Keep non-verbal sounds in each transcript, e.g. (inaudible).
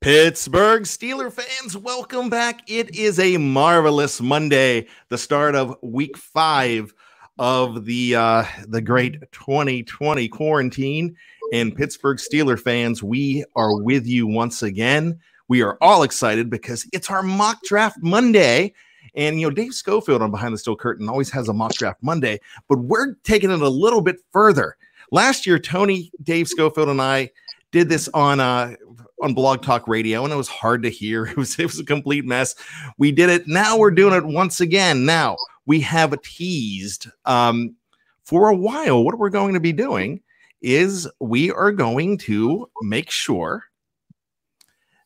Pittsburgh Steeler fans, welcome back. It is a marvelous Monday, the start of week five of the uh, the great 2020 quarantine. And Pittsburgh Steeler fans, we are with you once again. We are all excited because it's our mock draft Monday. And you know, Dave Schofield on Behind the Steel Curtain always has a mock draft Monday, but we're taking it a little bit further. Last year, Tony, Dave Schofield, and I did this on uh on Blog Talk Radio, and it was hard to hear. (laughs) It was it was a complete mess. We did it. Now we're doing it once again. Now we have teased um, for a while. What we're going to be doing is we are going to make sure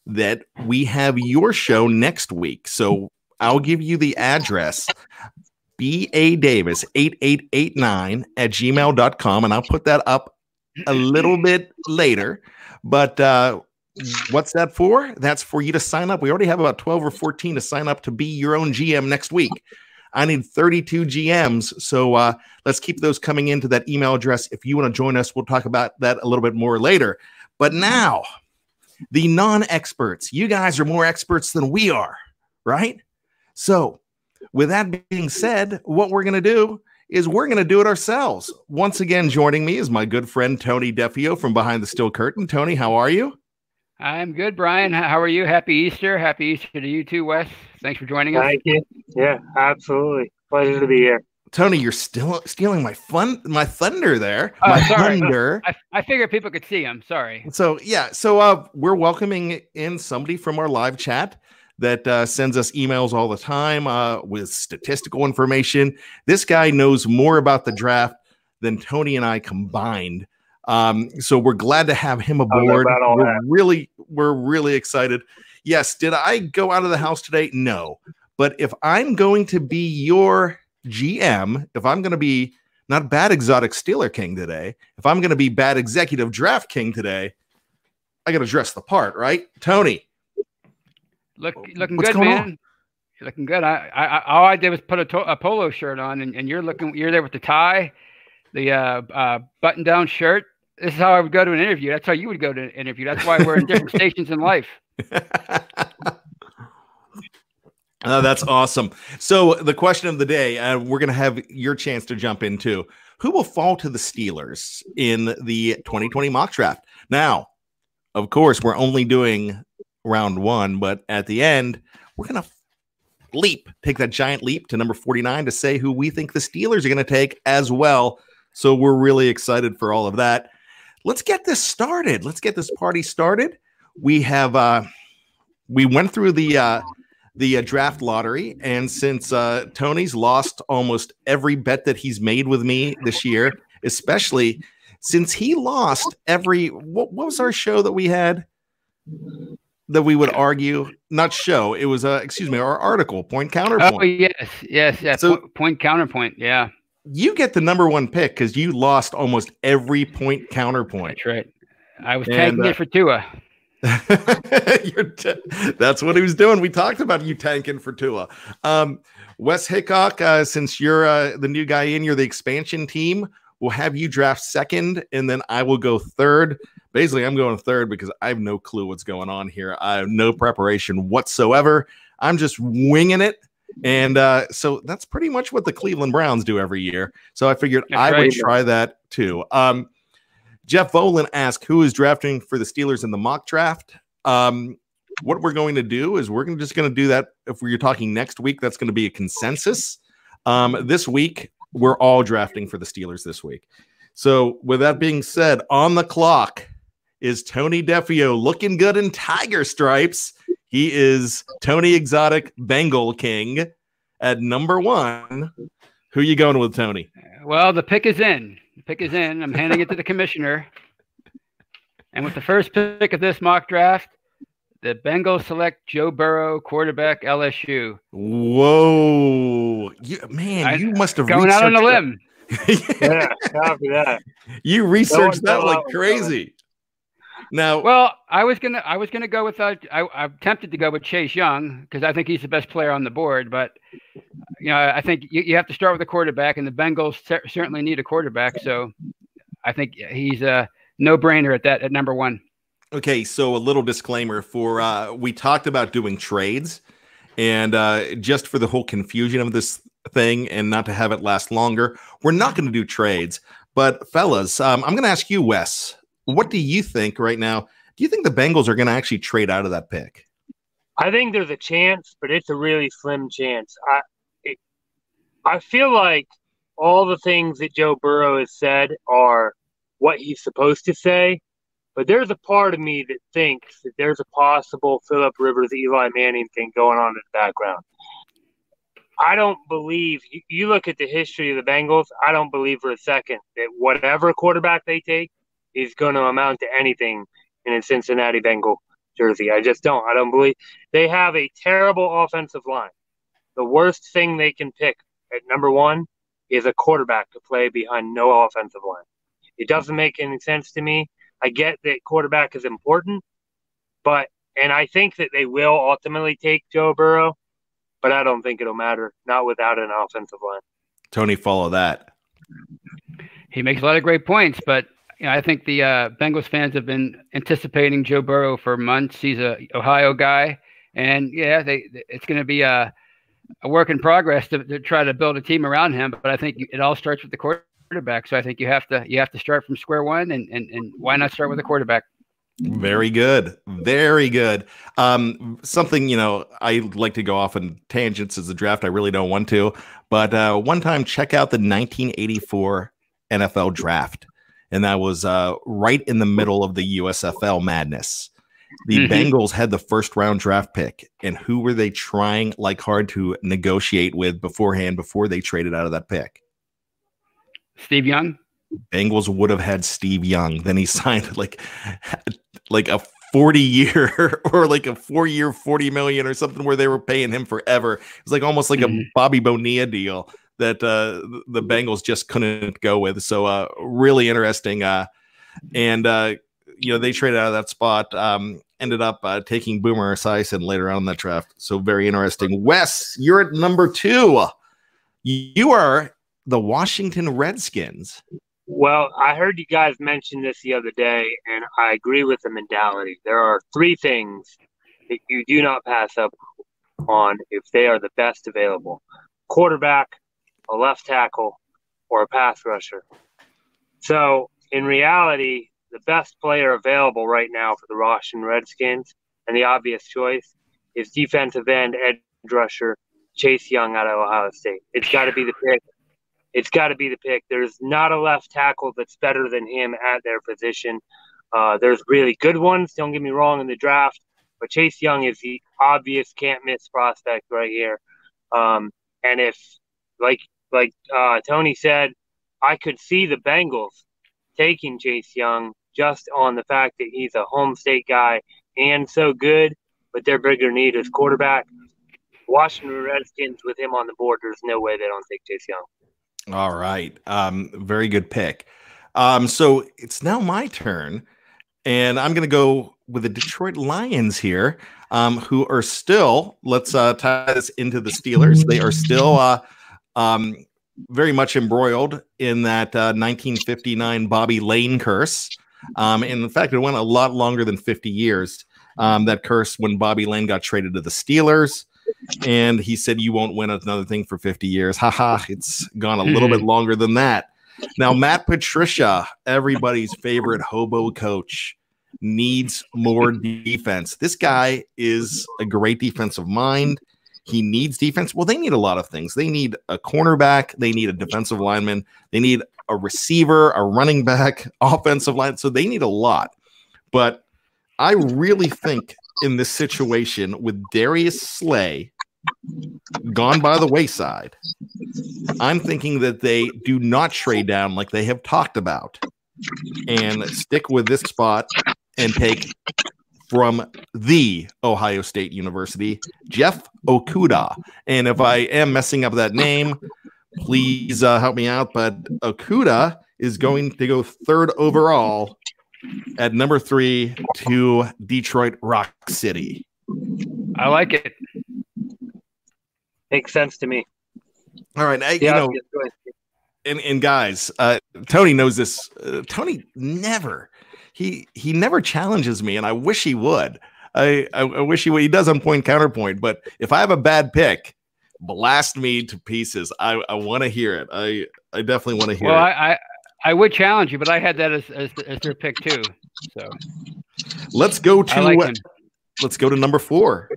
that we have your show next week. So I'll give you the address. B.A. Davis 8889 at gmail.com. And I'll put that up a little bit later. But uh, what's that for? That's for you to sign up. We already have about 12 or 14 to sign up to be your own GM next week. I need 32 GMs. So uh, let's keep those coming into that email address. If you want to join us, we'll talk about that a little bit more later. But now, the non experts, you guys are more experts than we are, right? So, with that being said, what we're going to do is we're going to do it ourselves. Once again, joining me is my good friend Tony Defeo from Behind the Steel Curtain. Tony, how are you? I'm good, Brian. How are you? Happy Easter. Happy Easter to you too, Wes. Thanks for joining us. Thank you. Yeah, absolutely. Pleasure to be here. Tony, you're still stealing my fun, my thunder there. Oh, my sorry. thunder. I, I figured people could see I'm Sorry. So yeah, so uh, we're welcoming in somebody from our live chat that uh, sends us emails all the time uh, with statistical information. This guy knows more about the draft than Tony and I combined. Um, so we're glad to have him aboard. We're that. really, we're really excited. Yes, did I go out of the house today? No, but if I'm going to be your GM, if I'm going to be not bad exotic Steeler King today, if I'm going to be bad executive draft king today, I got to dress the part, right? Tony, Look, looking What's good, going man. on? You're looking good. I, I, I, all I did was put a, to- a polo shirt on, and, and you're looking. You're there with the tie, the uh, uh, button-down shirt. This is how I would go to an interview. That's how you would go to an interview. That's why we're in different (laughs) stations in life. (laughs) Oh, that's awesome. So, the question of the day, uh, we're going to have your chance to jump into who will fall to the Steelers in the 2020 mock draft. Now, of course, we're only doing round one, but at the end, we're going to leap, take that giant leap to number 49 to say who we think the Steelers are going to take as well. So, we're really excited for all of that. Let's get this started. Let's get this party started. We have, uh, we went through the, uh, the uh, draft lottery. And since uh, Tony's lost almost every bet that he's made with me this year, especially since he lost every what, what was our show that we had that we would argue not show it was uh excuse me our article point counterpoint Oh yes, yes, yes. So- Po- point counterpoint. Yeah, you get the number one pick because you lost almost every point counterpoint that's right. I was And, uh, it for Tua. (laughs) You're t- that's what he was doing. We talked about you tanking for Tua. Um, Wes Hickok, uh, since you're uh, the new guy in, you're the expansion team. We'll have you draft second, and then I will go third. Basically, I'm going third because I have no clue what's going on here. I have no preparation whatsoever. I'm just winging it. And uh, so that's pretty much what the Cleveland Browns do every year. So I figured That's I would try that too. Um, Jeff Volan asked who is drafting for the Steelers in the mock draft. Um, what we're going to do is we're gonna, just going to do that. If we're talking next week, that's going to be a consensus. Um, this week, we're all drafting for the Steelers this week. So, with that being said, on the clock is Tony Defeo looking good in tiger stripes. He is Tony Exotic Bengal King at number one. Who you going with, Tony? Well, the pick is in. The pick is in. I'm handing it to the commissioner. And with the first pick of this mock draft, the Bengals select Joe Burrow, quarterback LSU. Whoa, you, man, I- you must have Going out on a limb. (laughs) Yeah, copy that. you researched No that like knows. crazy. Now, Well, I was gonna, I was gonna go with, uh, I, I'm tempted to go with Chase Young because I think he's the best player on the board. But you know, I think you, you have to start with a quarterback, and the Bengals cer- certainly need a quarterback. So I think he's a no-brainer at that at number one. Okay, so a little disclaimer for uh we talked about doing trades and uh just for the whole confusion of this thing and not to have it last longer, we're not going to do trades. But fellas, um, I'm going to ask you Wes, what do you think right now? Do you think the Bengals are going to actually trade out of that pick? I think there's a chance, but it's a really slim chance. I it, I feel like all the things that Joe Burrow has said are what he's supposed to say, but there's a part of me that thinks that there's a possible Philip Rivers, Eli Manning thing going on in the background. I don't believe you, you look at the history of the Bengals. I don't believe for a second that whatever quarterback they take is going to amount to anything in a Cincinnati Bengal jersey. I just don't. I don't believe they have a terrible offensive line. The worst thing they can pick at number one is a quarterback to play behind no offensive line. It doesn't make any sense to me. I get that quarterback is important, but and I think that they will ultimately take Joe Burrow, but I don't think it'll matter. Not without an offensive line. Tony, follow that. He makes a lot of great points, but know, I think the uh, Bengals fans have been anticipating Joe Burrow for months. He's a Ohio guy, and yeah, they it's going to be a, a work in progress to, to try to build a team around him. But I think it all starts with the quarterback. So I think you have to you have to start from square one, and and, and why not start with a quarterback? Very good. Very good. Um, something, you know, I like to go off on tangents as a draft. I really don't want to, but uh, one time check out the 1984 NFL draft. And that was uh, right in the middle of the USFL madness. The Mhm. Bengals had the first round draft pick. And who were they trying like hard to negotiate with beforehand before they traded out of that pick? Steve Young. Bengals would have had Steve Young. Then he (laughs) signed like like a 40 year (laughs) or like a four year 40 million or something where they were paying him forever. It was like almost like a Mhm. Bobby Bonilla deal that uh the Bengals just couldn't go with. So uh really interesting. Uh and uh you know they traded out of that spot. Um ended up uh, taking Boomer Esiason later on in that draft. So very interesting. Wes, you're at number two. You are the Washington Redskins. Well, I heard you guys mention this the other day, and I agree with the mentality. There are three things that you do not pass up on if they are the best available quarterback, a left tackle, or a pass rusher. So, in reality, the best player available right now for the Washington Redskins, and the obvious choice, is defensive end, edge rusher, Chase Young out of Ohio State. It's got to be the pick it's got to be the pick. There's not a left tackle that's better than him at their position. Uh, there's really good ones, don't get me wrong, in the draft, but Chase Young is the obvious can't miss prospect right here. Um, and if, like like uh, Tony said, I could see the Bengals taking Chase Young just on the fact that he's a home state guy and so good, but their bigger need is quarterback. Washington Redskins with him on the board, there's no way they don't take Chase Young. All right. Um, very good pick. Um, so it's now my turn, and I'm going to go with the Detroit Lions here, um, who are still, let's uh, tie this into the Steelers. They are still uh, um, very much embroiled in that uh, 1959 Bobby Layne curse. Um, and in fact, it went a lot longer than 50 years. Um, that curse when Bobby Layne got traded to the Steelers. And he said you won't win another thing for 50 years. Haha it's gone a little bit longer than that. Now matt patricia everybody's favorite hobo coach needs more defense. This guy is a great defensive mind he needs defense. Well they need a lot of things. They need a cornerback. They need a defensive lineman. They need a receiver a running back (laughs) offensive line. So they need a lot. But i really think in this situation with Darius Slay gone by the wayside, I'm thinking that they do not trade down like they have talked about and stick with this spot and take from the Ohio State University, Jeff Okudah. And if I am messing up that name, please uh, help me out. But Okudah is going to go third overall at number three to Detroit Rock City. I like it. Makes sense to me. All right, I, Yeah, you know, and, and guys, uh, Tony knows this. Uh, Tony never he he never challenges me, and I wish he would. I, I I wish he would. He does on point counterpoint, but if I have a bad pick, blast me to pieces. I I want to hear it. I I definitely want to hear Well, it. I, I I would challenge you, but I had that as as, as their pick too. So Let's go to like let's go to number four.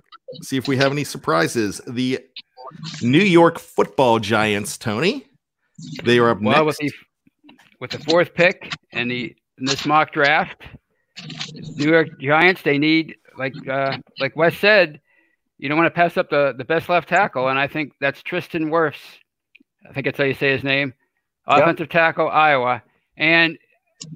See if we have any surprises. The New York Football Giants, Tony. They are up Well, with the with the fourth pick and the in this mock draft, New York Giants they need like uh, like Wes said, you don't want to pass up the the best left tackle, and I think that's Tristan Wirfs. I think that's how you say his name. Yep. Offensive tackle, Iowa, and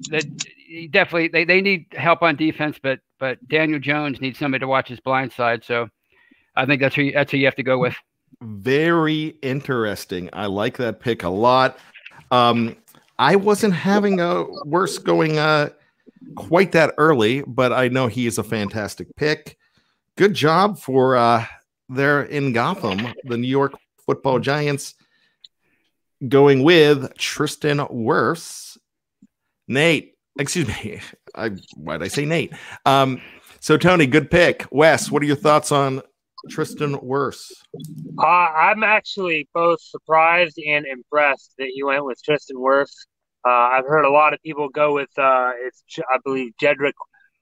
that he definitely they, they need help on defense, but but Daniel Jones needs somebody to watch his blind side. So I think that's who you, that's who you have to go with. Very interesting. I like that pick a lot. Um, I wasn't having a worse going uh quite that early, but I know he is a fantastic pick. Good job for uh there in Gotham, the New York Football Giants going with Tristan Wirfs. Nate, excuse me. (laughs) I why did I say Nate? Um, so Tony, good pick. Wes, what are your thoughts on Tristan Wirfs? Uh, I'm actually both surprised and impressed that you went with Tristan Wirfs. Uh, I've heard a lot of people go with uh, it's I believe Jedrick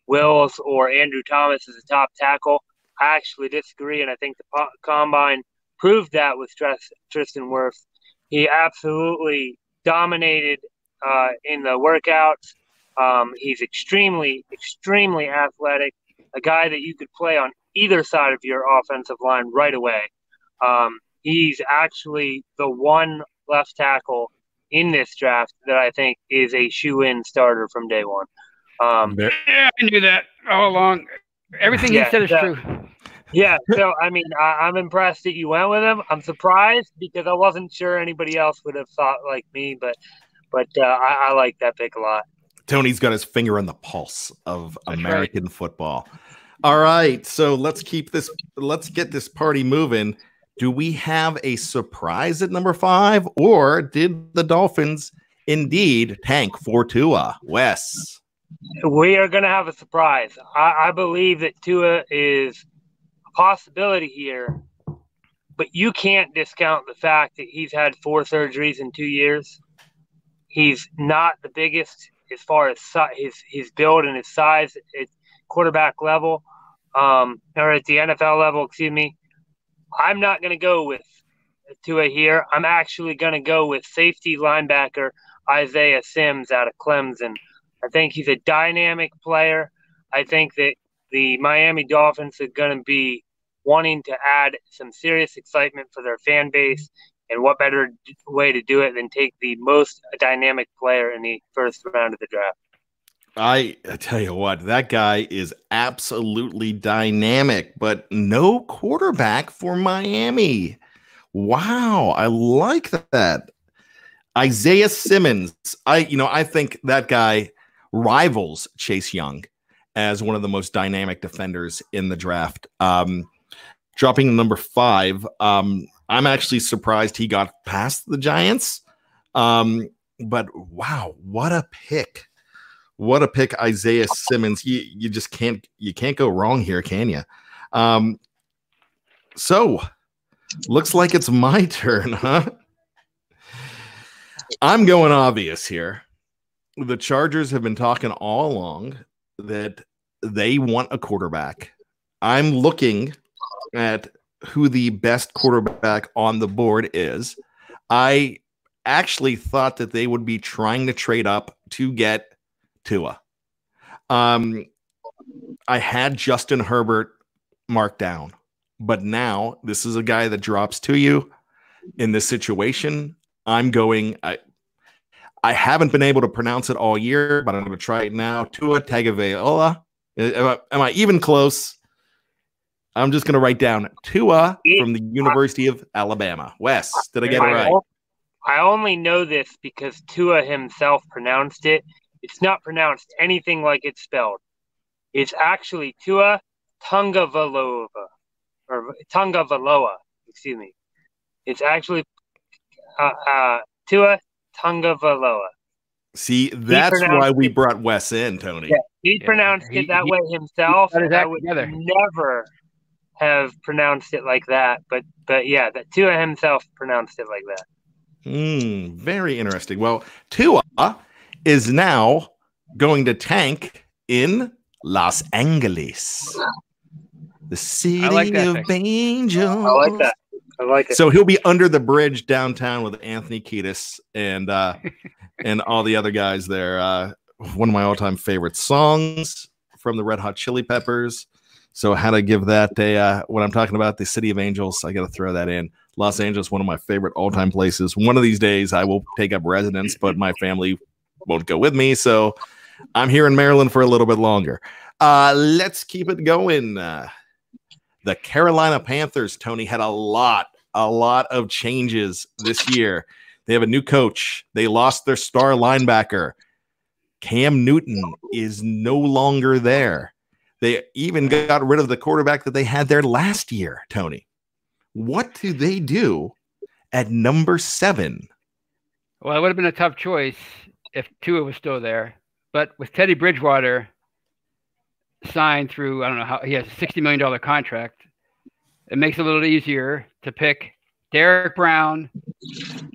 Wills or Andrew Thomas as a top tackle. I actually disagree, and I think the combine proved that with Tris- Tristan Wirfs. He absolutely dominated uh, in the workouts. Um, he's extremely, extremely athletic. A guy that you could play on either side of your offensive line right away. Um, he's actually the one left tackle in this draft that I think is a shoe-in starter from day one. Um, Yeah, I knew that all along. Everything Yeah, he said is that- true. yeah, so I mean, I, I'm impressed that you went with him. I'm surprised because I wasn't sure anybody else would have thought like me, but but uh, I, I like that pick a lot. Tony's got his finger on the pulse of That's right. American football. All right, so let's keep this. Let's get this party moving. Do we have a surprise at number five, or did the Dolphins indeed tank for Tua? Wes, We are going to have a surprise. I, I believe that Tua is a possibility here, but you can't discount the fact that he's had four surgeries in two years. He's not the biggest as far as si- his his build and his size at quarterback level, um, or at the NFL level. Excuse me. I'm not going to go with Tua here. I'm actually going to go with safety linebacker Isaiah Simmons out of Clemson. I think he's a dynamic player. I think that the Miami Dolphins are going to be wanting to add some serious excitement for their fan base. And what better way to do it than take the most dynamic player in the first round of the draft? I, I tell you what, that guy is absolutely dynamic, but no quarterback for Miami. Wow, I like that. Isaiah Simmons, I you know, I think that guy rivals Chase Young as one of the most dynamic defenders in the draft. Um dropping number 5. Um I'm actually surprised he got past the Giants. Um but wow, what a pick. What a pick Isaiah Simmons. You you just can't you can't go wrong here, can you? Um so looks like it's my (laughs) turn, huh? I'm going obvious here. The Chargers have been talking all along that they want a quarterback. I'm looking at who the best quarterback on the board is. I actually thought that they would be trying to trade up to get Tua. Um, I had Justin Herbert marked down, but now this is a guy that drops to you in this situation. I'm going. I I haven't been able to pronounce it all year, but I'm going to try it now. Tua Tagovailoa. Uh, Am I, am I even close? I'm just going to write down Tua from the University of Alabama. Wes, did I get it right? I only know this because Tua himself pronounced it. It's not pronounced anything like it's spelled. It's actually Tua Tungavaloa or Tungavaloa. Excuse me. It's actually uh, uh, Tua Tungavaloa. See, that's why we brought Wes in, Tony. Yeah, he Yeah, pronounced he- it that he- way himself. got his I would together. never have pronounced it like that. But but yeah, that Tua himself pronounced it like that. Hmm, very interesting. Well, Tua is now going to tank in Los Angeles, the city like of pick. angels. I like that. I like it. So he'll be under the bridge downtown with Anthony Kiedis and uh, (laughs) and all the other guys there. Uh, one of my all-time favorite songs from the Red Hot Chili Peppers. So how to give that a uh, when I'm talking about the City of Angels, I got to throw that in. Los Angeles, one of my favorite all-time places. One of these days, I will take up residence, but my family won't go with me, so I'm here in Maryland for a little bit longer. Uh, let's keep it going. Uh, the Carolina Panthers, Tony, had a lot, a lot of changes this year. They have a new coach. They lost their star linebacker. Cam Newton is no longer there. They even got rid of the quarterback that they had there last year, Tony. What do they do at number seven? Well, it would have been a tough choice if Tua was still there. But with Teddy Bridgewater signed through, I don't know how he has a $60 million contract, it makes it a little easier to pick Derrick Brown,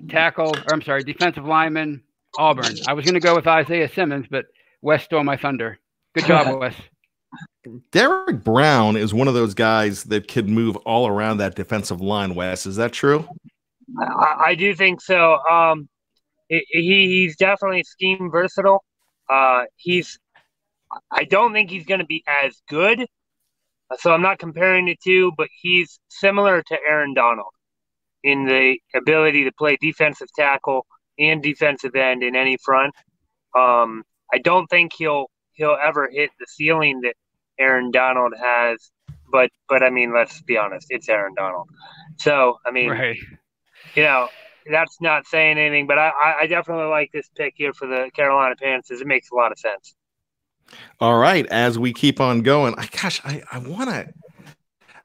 tackle, or I'm sorry, defensive lineman, Auburn. I was going to go with Isaiah Simmons, but Wes stole my thunder. Good job, (laughs) Wes. Derrick Brown is one of those guys that could move all around that defensive line, Wes. Is that true? I, I do think so. Um, he, he- he's definitely scheme versatile. Uh, he's. I don't think he's going to be as good, so I'm not comparing the two. But he's similar to Aaron Donald in the ability to play defensive tackle and defensive end in any front. Um, I don't think he'll he'll ever hit the ceiling that Aaron Donald has. But but I mean, let's be honest, it's Aaron Donald. So I mean, Right. you know, that's not saying anything, but I, I- I definitely like this pick here for the Carolina Panthers. It makes a lot of sense. All right, as we keep on going, I gosh, I, I wanna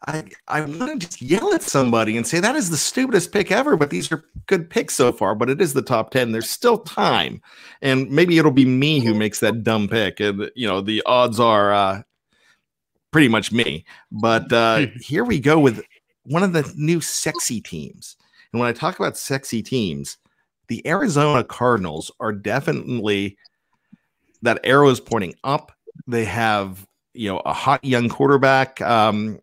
I I wanna just yell at somebody and say that is the stupidest pick ever, but these are good picks so far, but it is the top 10. There's still time. And maybe it'll be me who makes that dumb pick. And you know, the odds are uh pretty much me. But uh (laughs) here we go with one of the new sexy teams. And when I talk about sexy teams, the Arizona Cardinals are definitely that arrow is pointing up. They have, you know, a hot young quarterback, um,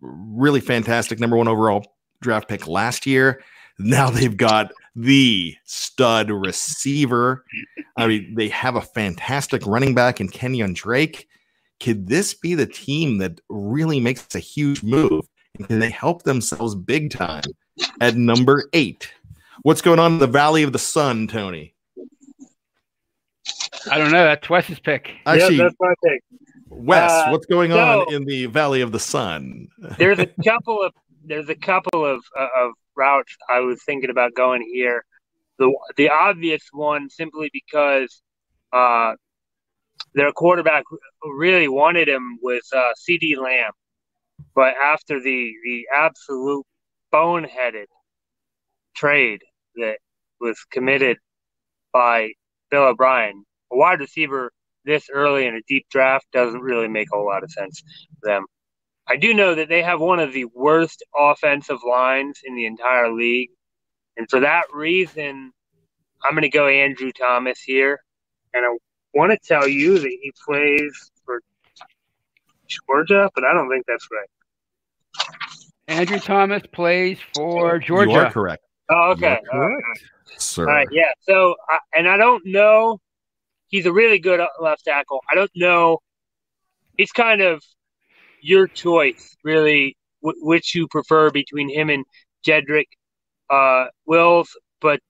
really fantastic number one overall draft pick last year. Now they've got the stud receiver. I mean, they have a fantastic running back in Kenyan Drake. Could this be the team that really makes a huge move? And can they help themselves big time at number eight? What's going on in the Valley of the Sun, Tony? I don't know. That's Wes's pick. Actually, yeah, that's my pick. Wes, Uh, what's going on in the Valley of the Sun? (laughs) There's a couple of there's a couple of uh, of routes I was thinking about going here. The the obvious one simply because uh, their quarterback really wanted him was uh, CeeDee Lamb, but after the the absolute boneheaded trade that was committed by Bill O'Brien, a wide receiver this early in a deep draft doesn't really make a whole lot of sense for them. I do know that they have one of the worst offensive lines in the entire league. And for that reason, I'm going to go Andrew Thomas here. And I want to tell you that he plays for Georgia, but I don't think that's right. Andrew Thomas plays for You are Georgia. correct, Oh, okay. You're correct, sir. All right, yeah. So, I and I don't know. He's a really good uh, left tackle. I don't know. It's kind of your choice, really, wh- which you prefer between him and Jedrick uh, Wills. But,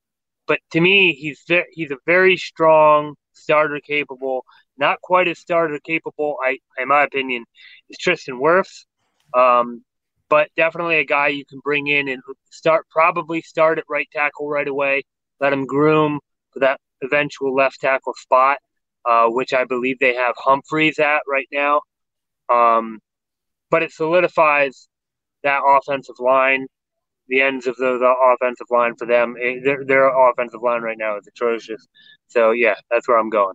but to me, he's ve- he's a very strong starter capable not quite as starter capable, I in my opinion, is Tristan Wirfs. Um, but definitely a guy you can bring in and start probably start at right tackle right away. Let him groom for that eventual left tackle spot, uh, which I believe they have Humphries at right now. Um, but it solidifies that offensive line, the ends of the, the offensive line for them. It, their, their offensive line right now is atrocious. So yeah, that's where I'm going.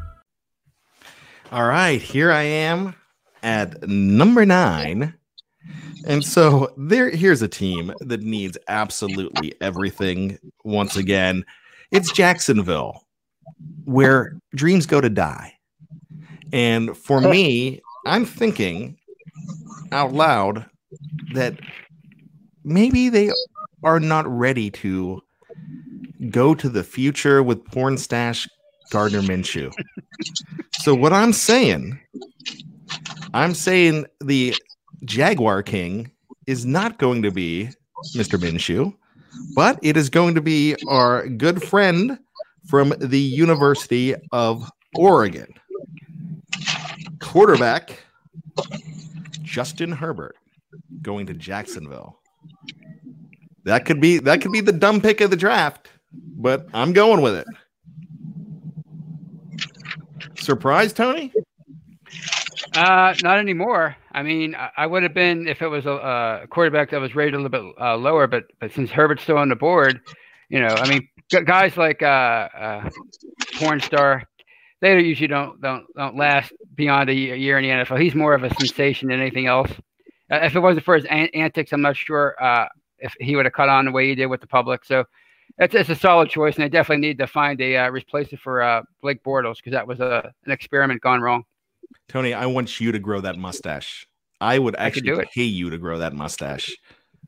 All right, here I am at number nine. And so there here's a team that needs absolutely everything once again. It's Jacksonville, where dreams go to die. And for me, I'm thinking out loud that maybe they are not ready to go to the future with porn stash Gardner Minshew. So what I'm saying, I'm saying the Jaguar King is not going to be Mr. Minshew, but it is going to be our good friend from the University of Oregon. Quarterback Justin Herbert going to Jacksonville. That could be that could be the dumb pick of the draft, but I'm going with it. Surprise, Tony? Uh, not anymore. I mean, I, I would have been if it was a, a quarterback that was rated a little bit uh, lower, but but since Herbert's still on the board, you know, I mean, guys like uh, uh, porn star, they usually don't don't don't last beyond a year, in the NFL. He's more of a sensation than anything else. Uh, if it wasn't for his an- antics, I'm not sure uh, if he would have cut on the way he did with the public. So it's, it's a solid choice, and they definitely need to find a uh, replacement for uh, Blake Bortles because that was a, an experiment gone wrong. Tony, I want you to grow that mustache. I would I actually it. pay you to grow that mustache.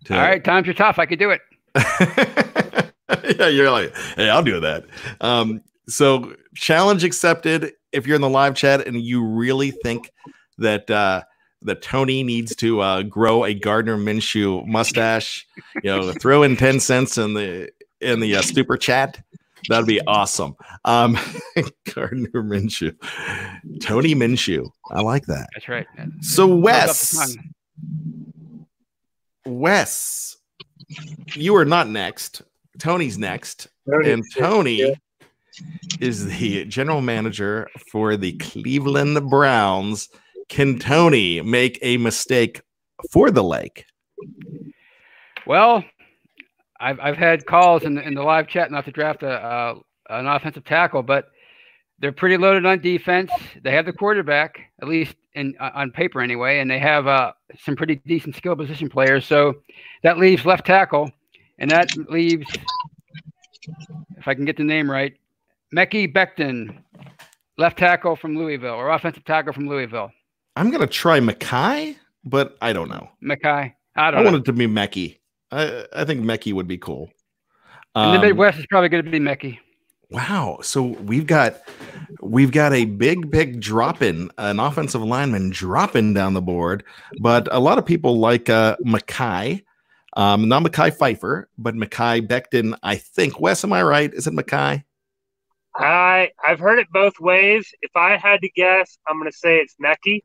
To- All right, times are tough. I could do it. (laughs) yeah, you're like, hey, I'll do that. Um, so challenge accepted. If you're in the live chat and you really think that uh that Tony needs to uh grow a Gardner Minshew mustache, you know, throw in 10 cents in the in the uh, super chat. That'd be awesome. Um (laughs) Gardner Minshew. Tony Minshew. I like that. That's right. So Hold up Wes. Wes, you are not next. Tony's next. Tony, and Tony yeah. is the general manager for the Cleveland Browns. Can Tony make a mistake for the lake? Well, I've I've had calls in the, in the live chat not to draft a uh, an offensive tackle, but they're pretty loaded on defense. They have the quarterback, at least in uh, on paper anyway, and they have uh, some pretty decent skill position players. So that leaves left tackle, and that leaves, if I can get the name right, Mekhi Becton, left tackle from Louisville or offensive tackle from Louisville. I'm gonna try Mackay, but I don't know. Mackay. I I, don't want know. it to be Mecky. I, I think Mecky would be cool. In the Um, Midwest is probably going to be Mekhi. Wow. So we've got we've got a big, big drop in, an offensive lineman dropping down the board, but a lot of people like uh Mackay. Um, not Mackay Phifer, but Mackay Becton. I think. Wes, am I right? Is it Mackay? I I've heard it both ways. If I had to guess, I'm going to say it's Mekhi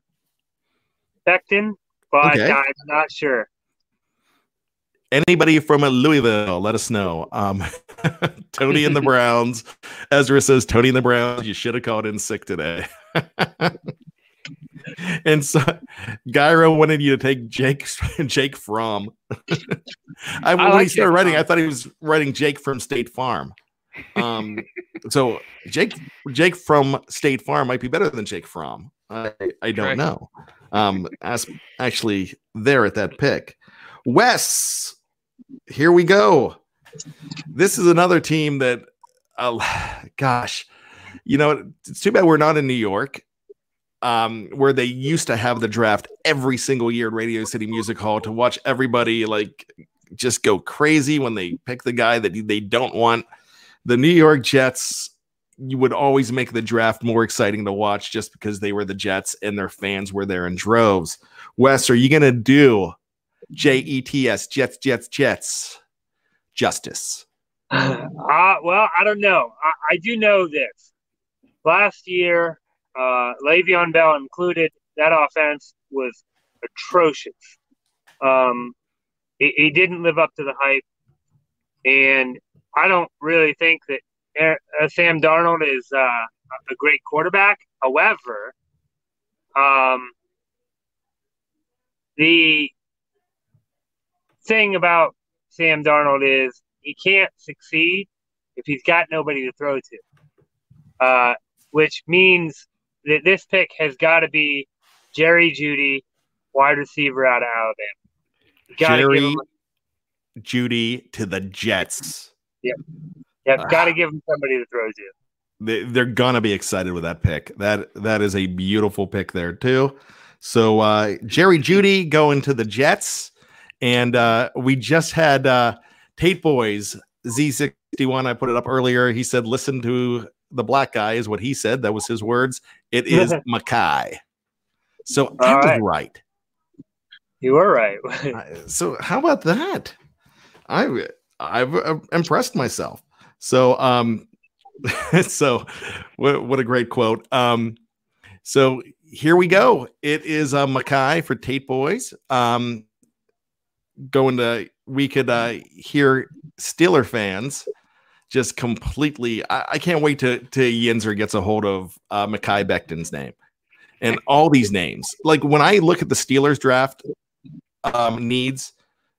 Becton, but Okay. I'm not sure. Anybody from Louisville, let us know. Um, (laughs) Tony and the (laughs) Browns. Ezra says, Tony and the Browns, you should have called in sick today. (laughs) and so Gyro wanted you to take Jake Jake from. I, when like he started Jake writing. I thought he was writing Jake from State Farm. Um, so Jake Jake from State Farm might be better than Jake Fromm. I, I don't Correct. know. Um, as actually there at that pick. Wes, here we go. This is another team that, uh, (sighs) gosh, you know, it's too bad we're not in New York, um, where they used to have the draft every single year at Radio City Music Hall to watch everybody like just go crazy when they pick the guy that they don't want. The New York Jets, you would always make the draft more exciting to watch just because they were the Jets and their fans were there in droves. Wes, are you going to do J E T S, Jets, Jets, Jets, justice? (laughs) Uh, well, I don't know. I, I do know this. Last year, uh, Le'Veon Bell included, that offense was atrocious. Um, he, he didn't live up to the hype, and I don't really think that uh, Sam Darnold is uh, a great quarterback. However, um, the thing about Sam Darnold is he can't succeed if he's got nobody to throw to, uh, which means that this pick has got to be Jerry Jeudy, wide receiver out of Alabama. Jerry Jeudy to the Jets. Yep. Yep. Got to give him somebody to throw to. They, they're gonna be excited with that pick. That that is a beautiful pick there too. So uh, Jerry Jeudy going to the Jets, and uh, we just had uh, Tate Boys Z61. I put it up earlier. He said, "Listen to the black guy," is what he said. That was his words. It (laughs) is Mekhi. So All I was right. right. You were right. (laughs) so how about that? I I've uh, impressed myself. So um, (laughs) so what, what a great quote. Um, so here we go. It is uh, Mekhi for Tate Boys. Um, going to we could uh, hear Steeler fans just completely. I, I can't wait to to Yinzer gets a hold of uh, Mekhi Becton's name and all these names. Like when I look at the Steelers draft um, needs,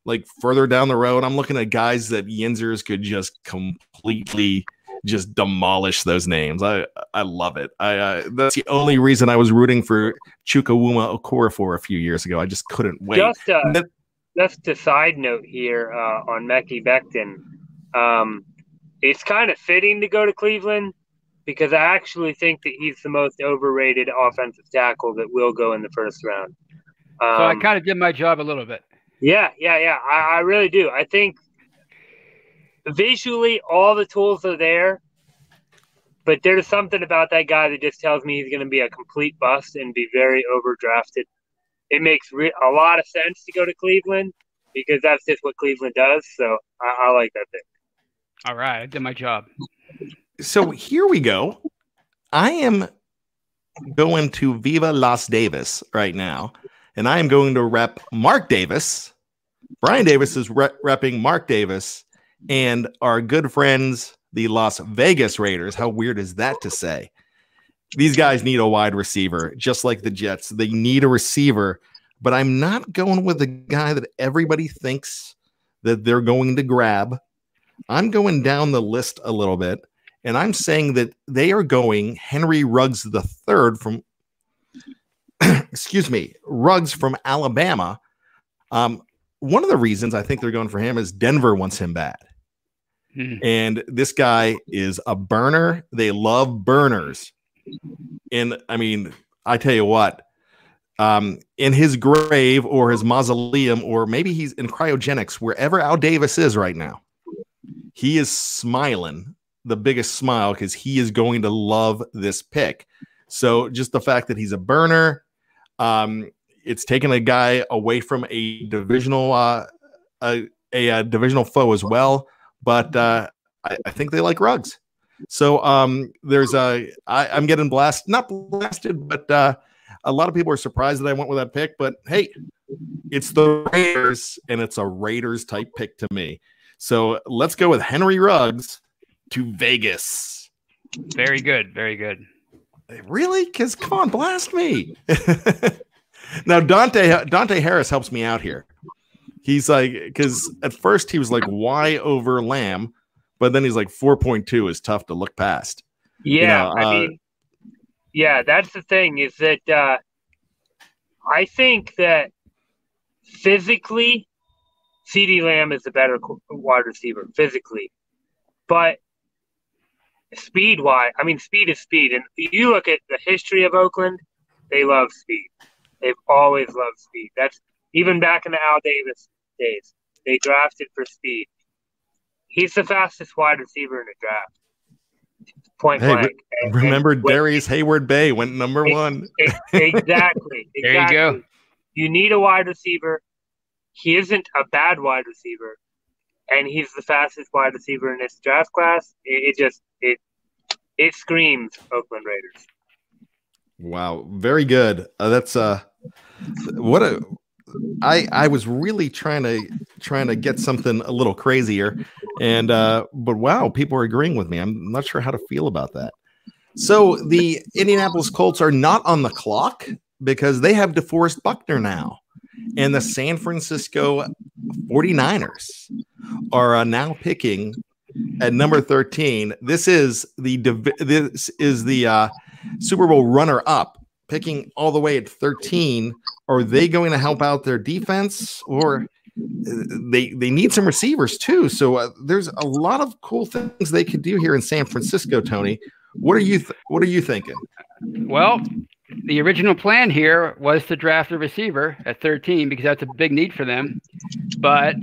like further down the road, I'm looking at guys that Yinzers could just completely just demolish those names. I I love it. I uh, that's the only reason I was rooting for Chukwuma Okorafor a few years ago. I just couldn't wait. Just uh, then, just a side note here uh, on Mekhi Becton. Um, it's kind of fitting to go to Cleveland because I actually think that he's the most overrated offensive tackle that will go in the first round. Um, so I um, kind of did my job a little bit. Yeah, yeah, yeah. I, I really do. I think visually all the tools are there, but there's something about that guy that just tells me he's going to be a complete bust and be very overdrafted. It makes re- a lot of sense to go to Cleveland because that's just what Cleveland does. So I, I like that thing. All right, I did my job. So here we go. I am going to Viva Las Davis right now, and I am going to rep Mark Davis. Brian Davis is re- repping Mark Davis, and our good friends, the Las Vegas Raiders. How weird is that to say? These guys need a wide receiver, just like the Jets. They need a receiver, but I'm not going with the guy that everybody thinks that they're going to grab. I'm going down the list a little bit, and I'm saying that they are going Henry Ruggs the third from, (clears throat) excuse me, Ruggs from Alabama. Um, one of the reasons I think they're going for him is Denver wants him bad. Hmm. And this guy is a burner. They love burners. And I mean, I tell you what, um, in his grave or his mausoleum, or maybe he's in cryogenics, wherever Al Davis is right now, he is smiling the biggest smile because he is going to love this pick. So just the fact that he's a burner, um, it's taken a guy away from a divisional uh, a, a, a divisional foe as well but uh, I, I, think they like Ruggs. So um, there's a I, I'm getting blasted, not blasted, but uh, a lot of people are surprised that I went with that pick. But hey, it's the Raiders, and it's a Raiders type pick to me. So let's go with Henry Ruggs to Vegas. Very good, very good. Really? Because come on, blast me. (laughs) now Dante Dante Harris helps me out here he's like because at first he was like why over lamb but then he's like 4.2 is tough to look past yeah you know, i uh, mean yeah that's the thing is that uh i think that physically CeeDee Lamb is the better wide receiver physically but speed wise, I mean, speed is speed. And you look at the history of Oakland, they love speed. They've always loved speed. That's even back in the Al Davis days. They drafted for speed. He's the fastest wide receiver in the draft. Point Hey, blank. And- remember and Darrius Heyward-Bey went number Ex- one. ex- exactly. (laughs) There you go. You need a wide receiver. He isn't a bad wide receiver, and he's the fastest wide receiver in this draft class. It, it just it it screams Oakland Raiders. Wow, very good. Uh, that's uh, what a. I I was really trying to trying to get something a little crazier, and uh, but wow, people are agreeing with me. I'm not sure how to feel about that. So the Indianapolis Colts are not on the clock because they have DeForest Buckner now, and the San Francisco 49ers are uh, now picking at number 13. This is the this is the uh, Super Bowl runner up, picking all the way at 13. Are they going to help out their defense or uh, they they need some receivers too? So uh, there's a lot of cool things they could do here in San Francisco, Tony. What are you th- what are you thinking? Well, the original plan here was to draft a receiver at 13 because that's a big need for them. But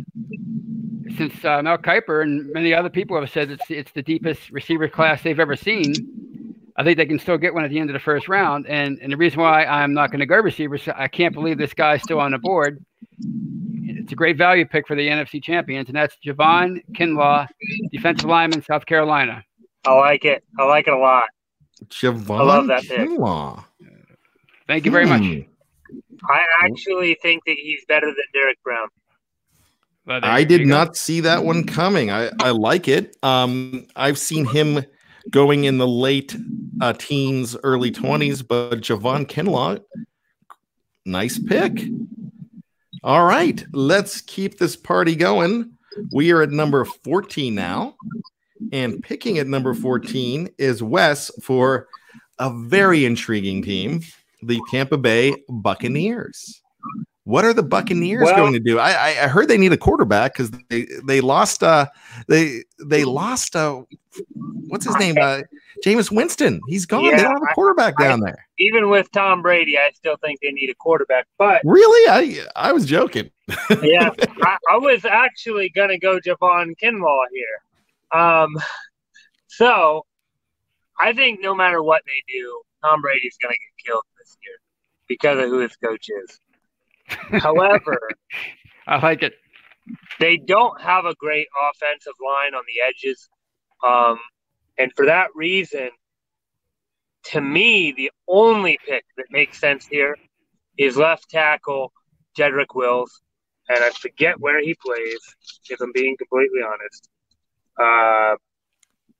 since uh, Mel Kiper and many other people have said it's it's the deepest receiver class they've ever seen, I think they can still get one at the end of the first round. And and the reason why I'm not going to go receivers, I can't believe this guy's still on the board. It's a great value pick for the NFC champions, and that's Javon Kinlaw, defensive lineman, South Carolina. I like it. I like it a lot. Javon I love that pick. Kinlaw. Thank you very much. Hmm. I actually think that he's better than Derrick Brown. Well, I did not see that one coming. I, I like it. Um, I've seen him going in the late uh, teens, early 20s, but Javon Kinlaw, nice pick. All right, let's keep this party going. We are at number 14 now, and picking at number 14 is Wes for a very intriguing team, the Tampa Bay Buccaneers. What are the Buccaneers Well- going to do? I, I I heard they need a quarterback because they they lost uh they they lost uh what's his name uh Jameis Winston. He's gone. they don't have a quarterback I- down there. Even with Tom Brady, I still think they need a quarterback. But Really? I I was joking. yeah, (laughs) I, I was actually gonna go Javon Kinlaw here. Um, so I think no matter what they do, Tom Brady's gonna get killed this year because of who his coach is. However, (laughs) I like it. they don't have a great offensive line on the edges. Um, and for that reason, to me, the only pick that makes sense here is left tackle Jedrick Wills. And I forget where he plays, if I'm being completely honest. Uh,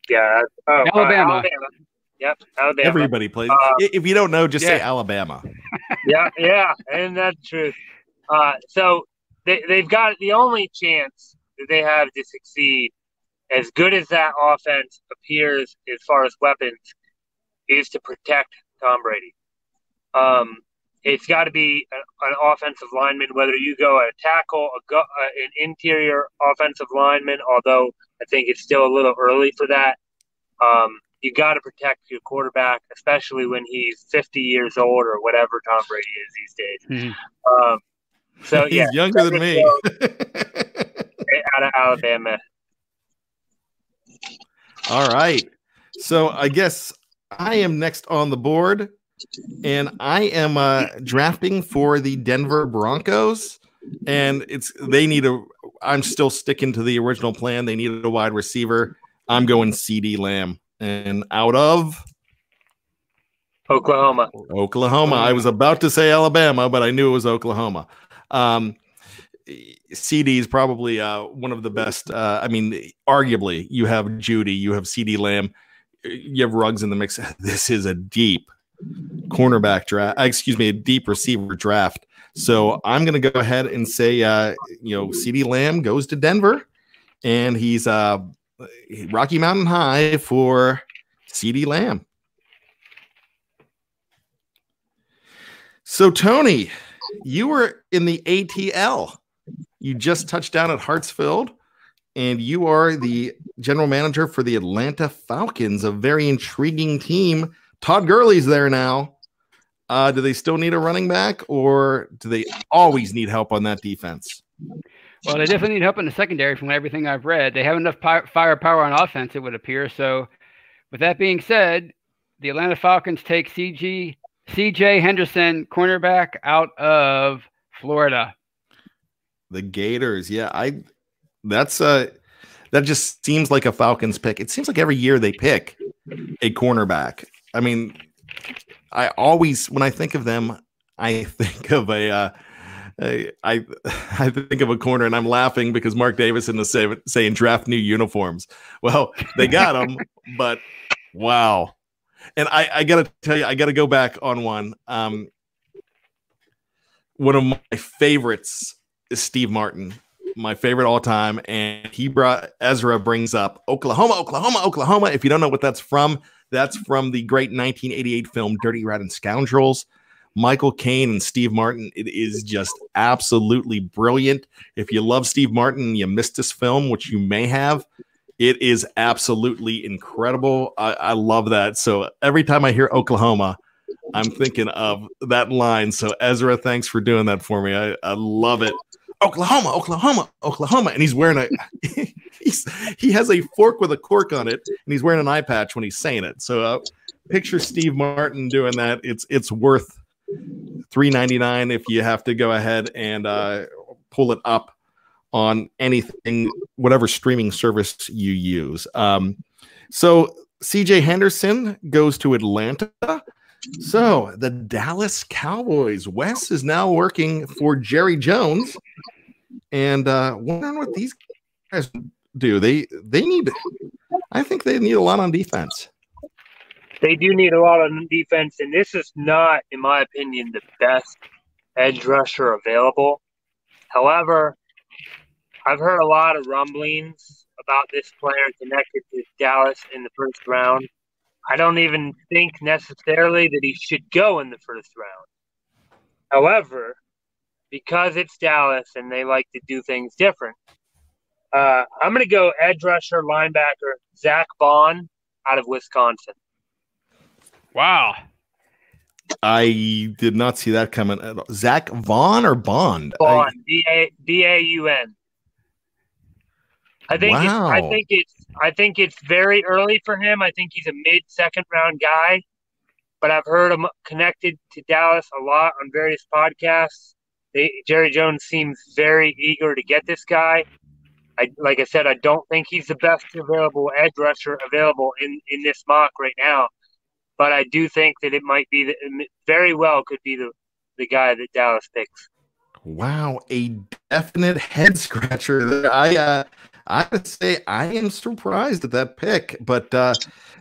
yeah. Oh, uh, Alabama. Alabama. Yep, Alabama. Everybody plays. Uh, if you don't know, just say. Alabama. Yeah, yeah, and that's true. Uh, so they they've got the only chance that they have to succeed, as good as that offense appears as far as weapons, is to protect Tom Brady. Um, it's got to be a, an offensive lineman, whether you go a tackle, a go, uh, an interior offensive lineman. Although I think it's still a little early for that. Um, you got to protect your quarterback, especially when he's 50 years old or whatever Tom Brady is these days. Mhm. Um, so He's yeah, younger than me. (laughs) out of Alabama. All right. So I guess I am next on the board, and I am uh, drafting for the Denver Broncos. And it's they need a. I'm still sticking to the original plan. They needed a wide receiver. I'm going CeeDee Lamb, and out of Oklahoma. Oklahoma. I was about to say Alabama, but I knew it was Oklahoma. Um, CeeDee is probably uh, one of the best. Uh, I mean, arguably, you have Jeudy, you have CeeDee Lamb, you have Ruggs in the mix. (laughs) This is a deep cornerback draft. Excuse me, a deep receiver draft. So I'm going to go ahead and say, uh, you know, CeeDee Lamb goes to Denver, and he's uh, Rocky Mountain High for CeeDee Lamb. So, Tony, you were in the ATL. You just touched down at Hartsfield, and you are the general manager for the Atlanta Falcons, a very intriguing team. Todd Gurley's there now. Uh, do they still need a running back, or do they always need help on that defense? Well, they definitely need help in the secondary from everything I've read. They have enough firepower on offense, it would appear. So, with that being said, the Atlanta Falcons take CG CJ Henderson, cornerback out of Florida. The Gators, yeah, I that's uh that just seems like a Falcons pick. It seems like every year they pick a cornerback. I mean, I always when I think of them, I (laughs) think of a uh I, I think of a corner and I'm laughing because Mark Davison is say, saying draft new uniforms. Well, they got them, (laughs) but wow. And I, I gotta tell you, I gotta go back on one. Um, one of my favorites is Steve Martin, my favorite all time, and he brought Ezra brings up Oklahoma, Oklahoma, Oklahoma. If you don't know what that's from, that's from the great 1988 film Dirty Rotten Scoundrels. Michael Caine and Steve Martin. It is just absolutely brilliant. If you love Steve Martin, you missed this film, which you may have. It is absolutely incredible. I, I love that. So every time I hear Oklahoma, I'm thinking of that line. So Ezra, thanks for doing that for me. I, I love it. Oklahoma, Oklahoma, Oklahoma, and he's wearing a (laughs) he's he has a fork with a cork on it, and he's wearing an eye patch when he's saying it. So uh, picture Steve Martin doing that. It's it's worth three ninety nine if you have to go ahead and uh, pull it up on anything, whatever streaming service you use. Um, so CJ Henderson goes to Atlanta. So the Dallas Cowboys. Wes is now working for Jerry Jones, and uh, wondering what these guys do. They they need. I think they need a lot on defense. They do need a lot of defense, and this is not, in my opinion, the best edge rusher available. However, I've heard a lot of rumblings about this player connected to Dallas in the first round. I don't even think necessarily that he should go in the first round. However, because it's Dallas and they like to do things different, uh, I'm going to go edge rusher linebacker Zach Baun out of Wisconsin. Wow. I did not see that coming. at all. Zach Vaughn or Bond? Baun, B A B A U N. I think it's, I think it's I think it's very early for him. I think he's a mid second round guy, but I've heard him connected to Dallas a lot on various podcasts. They, Jerry Jones seems very eager to get this guy. I like I said, I don't think he's the best available edge rusher available in in this mock right now, but I do think that it might be the, very well could be the the guy that Dallas picks. Wow, a definite head scratcher. there. I uh I would say I am surprised at that pick, but uh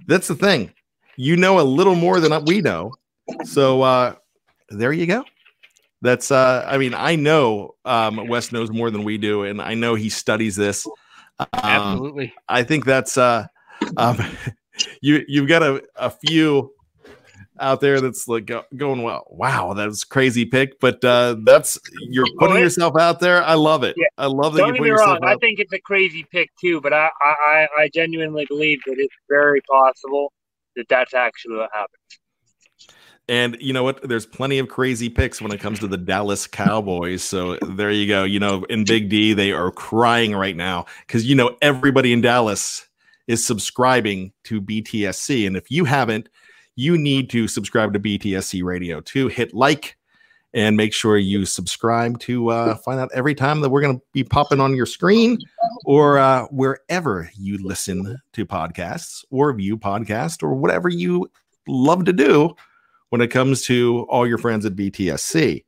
that's the thing. You know a little more than we know. So uh there you go. That's uh I mean, I know um Wes knows more than we do, and I know he studies this. Um, Absolutely. I think that's uh um (laughs) you you've got a, a few out there that's like go, going well. Wow, that's crazy pick, but uh that's you're putting yourself out there. I love it. Yeah. I love that Don't you put yourself wrong. I think it's a crazy pick too, but I, I, I genuinely believe that it's very possible that that's actually what happened. And you know what? There's plenty of crazy picks when it comes to the Dallas Cowboys. So there you go. You know, in Big D, they are crying right now because you know everybody in Dallas is subscribing to BTSC. And if you haven't, you need to subscribe to BTSC Radio too. Hit like and make sure you subscribe to uh, find out every time that we're going to be popping on your screen or uh, wherever you listen to podcasts or view podcasts or whatever you love to do when it comes to all your friends at BTSC.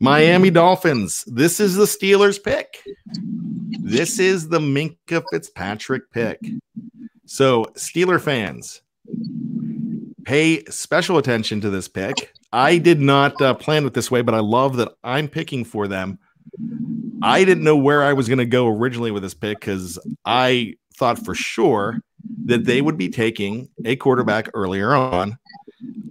Miami Dolphins. This is the Steelers pick. This is the Minkah Fitzpatrick pick. So, Steeler fans, pay special attention to this pick. I did not uh, plan it this way, but I love that I'm picking for them. I didn't know where I was going to go originally with this pick because I thought for sure that they would be taking a quarterback earlier on.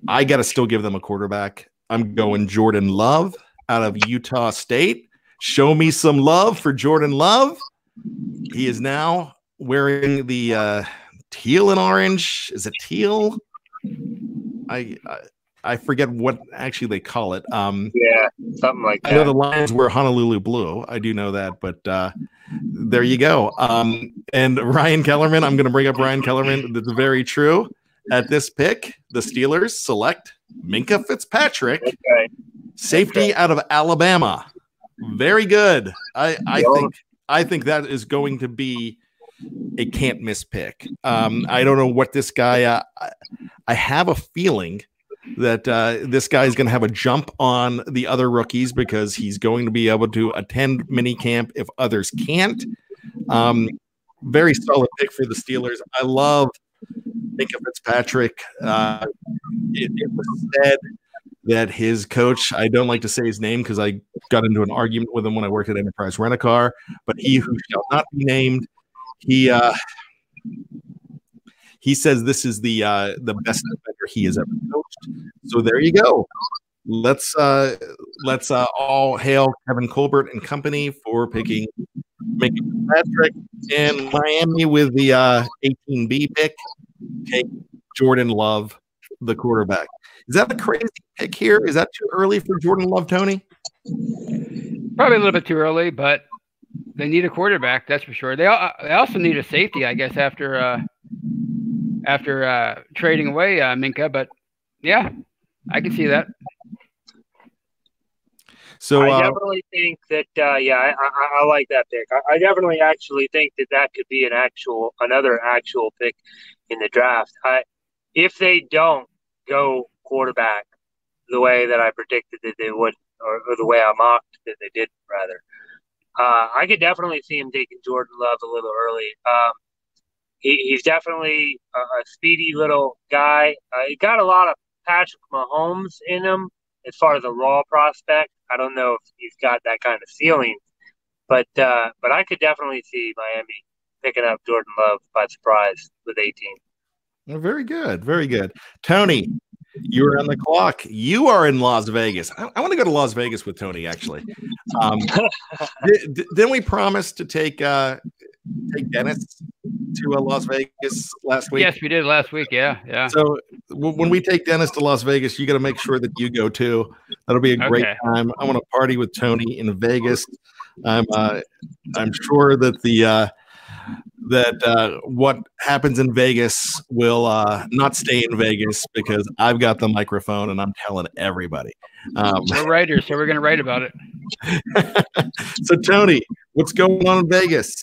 I got to still give them a quarterback. I'm going Jordan Love out of Utah State. Show me some love for Jordan Love. He is now wearing the uh, teal and orange. Is it teal? I, I I forget what actually they call it. Um, yeah, something like I know that. the Lions were Honolulu blue. I do know that, but uh, there you go. Um, and Ryan Kellerman, I'm going to bring up Ryan Kellerman. That's very true. At this pick, the Steelers select Minkah Fitzpatrick, Okay. Safety out of Alabama. Very good. I, I think I think that is going to be a can't miss pick. Um, I don't know what this guy. Uh, I, have a feeling that uh, this guy is going to have a jump on the other rookies because he's going to be able to attend mini camp if others can't. Um, very solid pick for the Steelers. I love Minkah Fitzpatrick. Uh, it, it was said that his coach, I don't like to say his name because I got into an argument with him when I worked at Enterprise Rent a Car, but he who shall not be named, he uh, he says this is the uh, the best defender he has ever coached. So there you go. Let's uh, let's uh, all hail Kevin Colbert and company for picking Minkah Fitzpatrick and Miami with the uh, 18B pick. Take Jordan Love, the quarterback. Is that a crazy pick here? Is that too early for Jordan Love, Tony? Probably a little bit too early, but they need a quarterback. That's for sure. They they also need a safety, I guess, after uh, after uh, trading away uh, Minkah. But yeah, I can see that. So I uh, definitely think that, uh, yeah, I, I, I like that pick. I, I definitely actually think that that could be an actual, another actual pick in the draft. I, if they don't go quarterback the way that I predicted that they would, or, or the way I mocked that they did, rather, uh, I could definitely see him taking Jordan Love a little early. Um, he, he's definitely a, a speedy little guy. Uh, he got a lot of Patrick Mahomes in him as far as a raw prospect. I don't know if he's got that kind of ceiling, but uh, but I could definitely see Miami picking up Jordan Love by surprise with 18. Well, very good, very good. (laughs) Tony, you are on the clock. You are in Las Vegas. I, I want to go to Las Vegas with Tony. Actually, um, (laughs) di- we promised to take uh, take Dennis to uh, Las Vegas last week? Yes, we did last week. Yeah, yeah. So w- when we take Dennis to Las Vegas, you got to make sure that you go too. That'll be a great Okay. time. I want to party with Tony in Vegas. I'm uh, I'm sure that the uh, that uh, what happens in Vegas will uh, not stay in Vegas because I've got the microphone and I'm telling everybody. Um, We're writers, so we're going to write about it. (laughs) so Tony, what's going on in Vegas?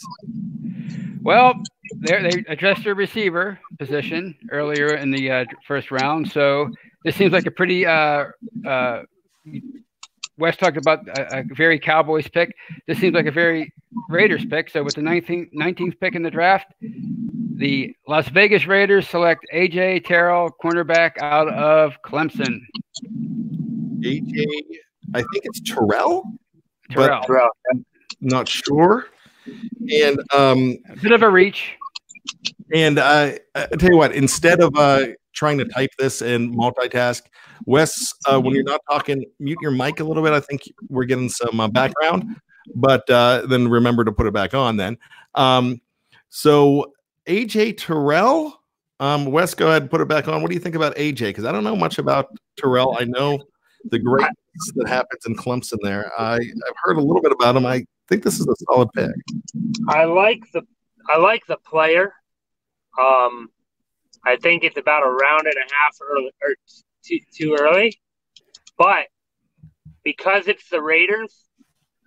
Well, they they addressed their receiver position earlier in the uh, first round, so this seems like a pretty. Uh, uh, Wes talked about a, a very Cowboys pick. This seems like a very Raiders pick. So with the 19th, 19th pick in the draft, the Las Vegas Raiders select AJ Terrell, cornerback out of Clemson. AJ, I think it's Terrell. Terrell. Terrell. Not sure. And um, A bit of a reach. And uh, I tell you what, instead of uh, trying to type this and multitask, Wes, uh, when you're not talking, mute your mic a little bit. I think we're getting some uh, background, but uh, then remember to put it back on then. Um, so, AJ Terrell, um, Wes, go ahead and put it back on. What do you think about AJ? Because I don't know much about Terrell. I know the greatness that happens in Clemson there. I, I've heard a little bit about him. I think this is a solid pick. I like the I like the player. Um, I think it's about a round and a half early or too, too early, but because it's the Raiders,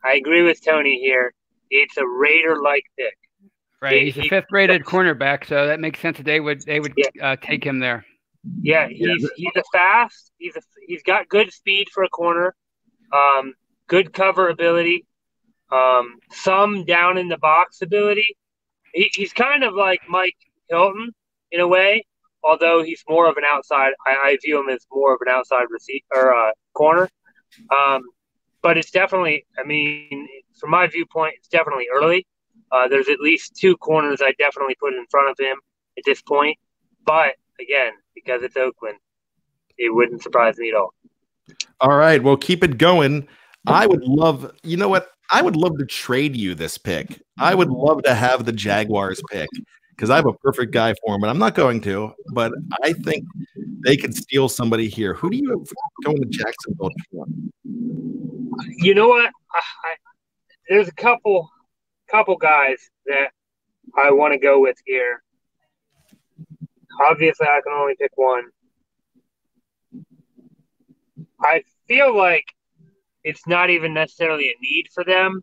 I agree with Tony here. It's a Raider-like pick. Right. He's a fifth rated cornerback, so that makes sense that they would they would uh, take him there. Yeah, he's he's a fast. He's a he's got good speed for a corner, um, good cover ability, um, some down in the box ability. He, he's kind of like Mike Hilton in a way, although he's more of an outside. I, I view him as more of an outside receiver or uh, corner. Um, but it's definitely. I mean, from my viewpoint, it's definitely early. Uh, there's at least two corners I definitely put in front of him at this point. But again, because it's Oakland, it wouldn't surprise me at all. All right. Well, keep it going. I would love, you know what? I would love to trade you this pick. I would love to have the Jaguars pick because I have a perfect guy for him, and I'm not going to. But I think they could steal somebody here. Who do you have going to Jacksonville? For? You know what? I, I, there's a couple couple guys that I want to go with here. Obviously, I can only pick one. I feel like it's not even necessarily a need for them.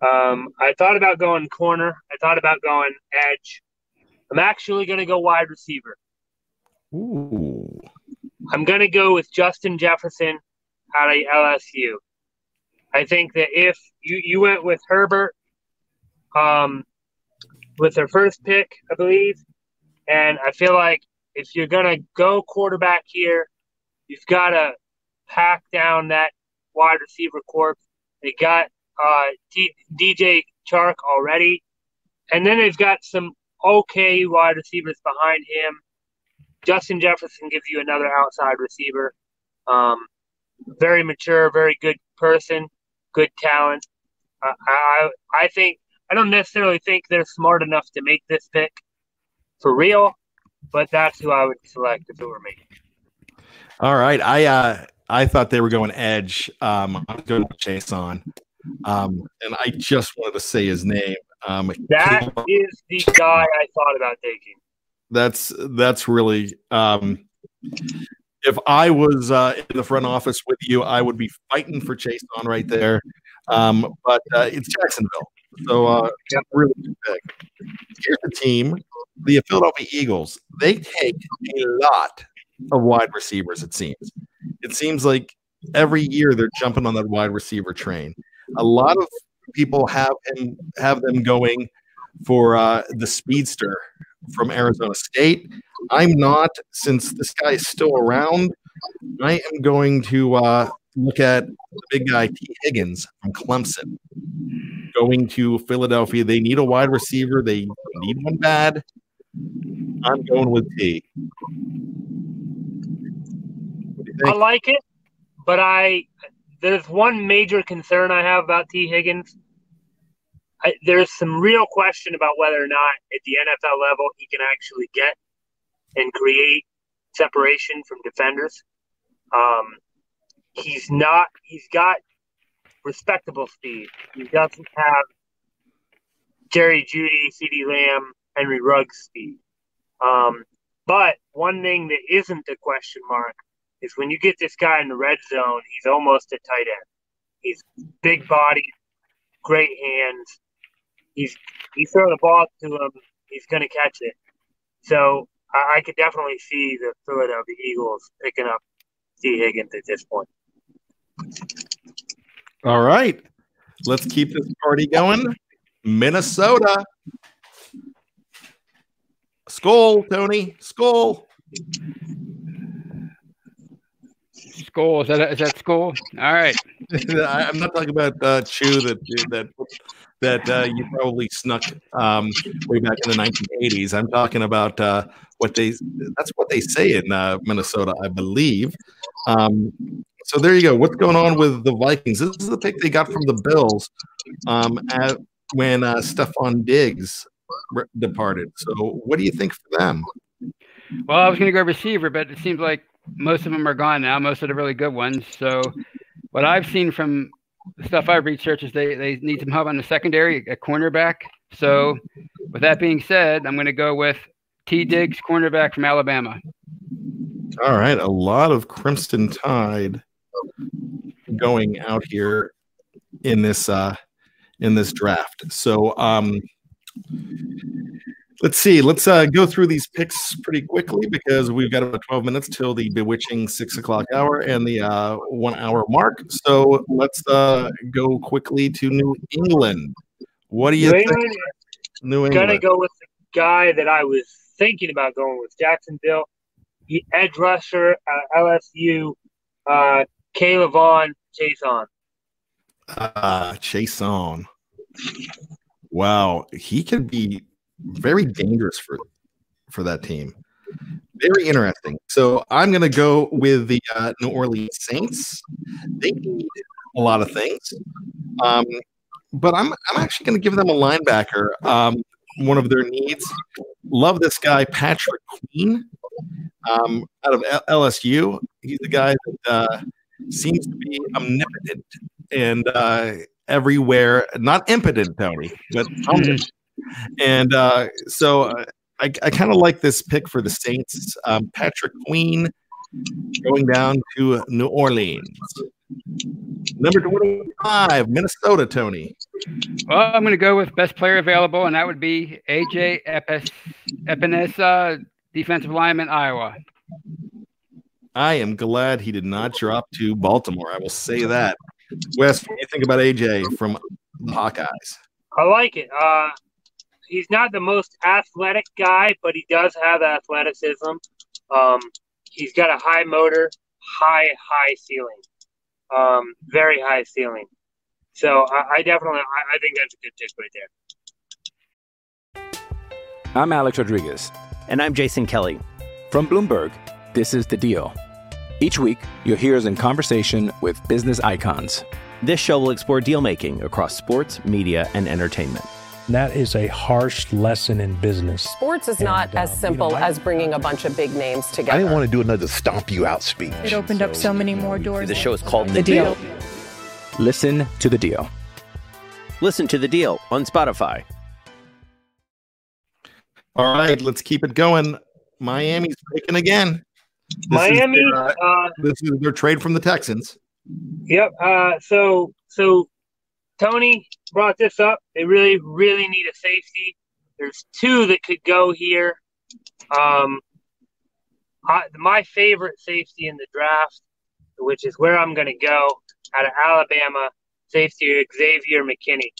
Um, I thought about going corner. I thought about going edge. I'm actually going to go wide receiver. Ooh. I'm going to go with Justin Jefferson out of LSU. I think that if you, you went with Herbert um, with their first pick, I believe, and I feel like if you're going to go quarterback here, you've got to pack down that wide receiver corps. They got uh, D- DJ Chark already, and then they've got some okay wide receivers behind him. Justin Jefferson gives you another outside receiver. Um, very mature, very good person, good talent. Uh, I I think I don't necessarily think they're smart enough to make this pick for real, but that's who I would select if it were me. All right, I uh, I thought they were going edge. Um, I was going to Chaisson, um, and I just wanted to say his name. Um, That is the guy I thought about taking. that's that's really. Um, if I was uh, in the front office with you, I would be fighting for Chase on right there. Um, but uh, it's Jacksonville, so uh, really pick. Here's the team: the Philadelphia Eagles. They take a lot of wide receivers. It seems. It seems like every year they're jumping on that wide receiver train. A lot of people have him have them going for uh, the speedster from Arizona State. I'm not, since this guy is still around. I am going to uh, look at the big guy Tee Higgins from Clemson. Going to Philadelphia, they need a wide receiver. They need one bad. I'm going with Tee. I like it, but I there's one major concern I have about Tee Higgins. I, there's some real question about whether or not at the NFL level he can actually get and create separation from defenders. Um, he's not. He's got respectable speed. He doesn't have Jerry Jeudy, CeeDee Lamb, Henry Ruggs speed. Um, but one thing that isn't a question mark is when you get this guy in the red zone, he's almost a tight end. He's big body, great hands. He's you throw the ball to him, he's going to catch it. So I, I could definitely see the Philadelphia Eagles picking up Tee Higgins at this point. All right. Let's keep this party going. Minnesota. Skol, Tony. Skol. School is that is that school? All right. (laughs) I'm not talking about uh, Chew that that that uh, you probably snuck um, way back in the 1980s. I'm talking about uh, what they that's what they say in uh, Minnesota, I believe. Um, so there you go. What's going on with the Vikings? This is the pick they got from the Bills um, at, when uh, Stefon Diggs departed. So what do you think for them? Well, I was going to go receiver, but it seems like most of them are gone now. Most of the really good ones. So, what I've seen from the stuff I've researched is they they need some help on the secondary, a cornerback. So, with that being said, I'm going to go with T. Diggs, cornerback from Alabama. All right, a lot of Crimson Tide going out here in this uh in this draft. So um let's see, let's uh go through these picks pretty quickly because we've got about 12 minutes till the bewitching six o'clock hour and the uh one hour mark. So let's uh go quickly to New England. What do you New think? England New gonna go with the guy that I was thinking about going with Jacksonville, the edge rusher, uh, LSU, uh, Caleb Vaughn, Chaisson. Uh, Chaisson. Wow, he could be very dangerous for for that team. Very interesting. So I'm going to go with the uh, New Orleans Saints. They need a lot of things. Um, but I'm I'm actually going to give them a linebacker. Um, one of their needs. Love this guy, Patrick Queen, um, out of L- LSU. He's the guy that uh, seems to be omnipotent and uh, everywhere. Not impotent, Tony, but omnipotent. And uh, so uh, I, I kind of like this pick for the Saints. Um, Patrick Queen going down to New Orleans. Number 25, Minnesota, Tony. Well, I'm going to go with best player available, and that would be AJ Epis, Epenesa, defensive lineman, Iowa. I am glad he did not drop to Baltimore. I will say that. Wes, what do you think about AJ from the Hawkeyes? I like it. Uh, he's not the most athletic guy, but he does have athleticism. Um, he's got a high motor, high high ceiling, um, very high ceiling. So I, I definitely, I, I think that's a good pick right there. I'm Alex Rodriguez. And I'm Jason Kelly. From Bloomberg, this is The Deal. Each week, you'll hear us in conversation with business icons. This show will explore deal making across sports, media, and entertainment. That is a harsh lesson in business. Sports is not And, uh, as you simple know, as bringing a bunch of big names together. I didn't want to do another stomp you out speech. It opened up so many more doors. The show is called The Deal. Listen to the deal. Listen to the deal on Spotify. All right, let's keep it going. Miami's picking again. This is Miami, their, uh, uh, this is their trade from the Texans. Yep. Uh, so so Tony brought this up. They really really need a safety. There's two that could go here. Um, I, my favorite safety in the draft, which is where I'm going to go out of Alabama, safety Xavier McKinney.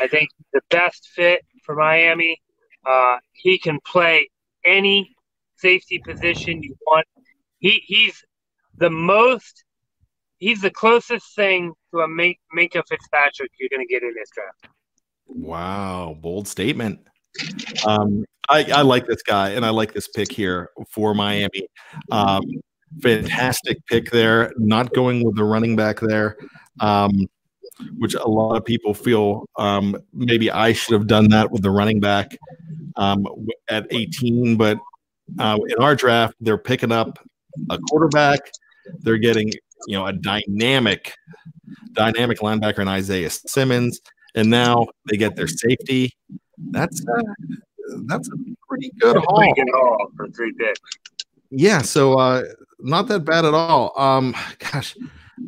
I think the best fit for Miami. Uh, he can play any safety position you want. He he's the most he's the closest thing to a Min- Minkah Fitzpatrick you're going to get in this draft. Wow, bold statement. Um, I, I like this guy, and I like this pick here for Miami. Um, fantastic pick there. Not going with the running back there, um, which a lot of people feel um, maybe I should have done that with the running back um, at 18. But uh, in our draft, they're picking up a quarterback. They're getting you know a dynamic, dynamic linebacker in Isaiah Simmons, and now they get their safety. That's uh, that's a pretty good haul. Pretty good haul for three picks. Yeah, so uh not that bad at all. Um gosh,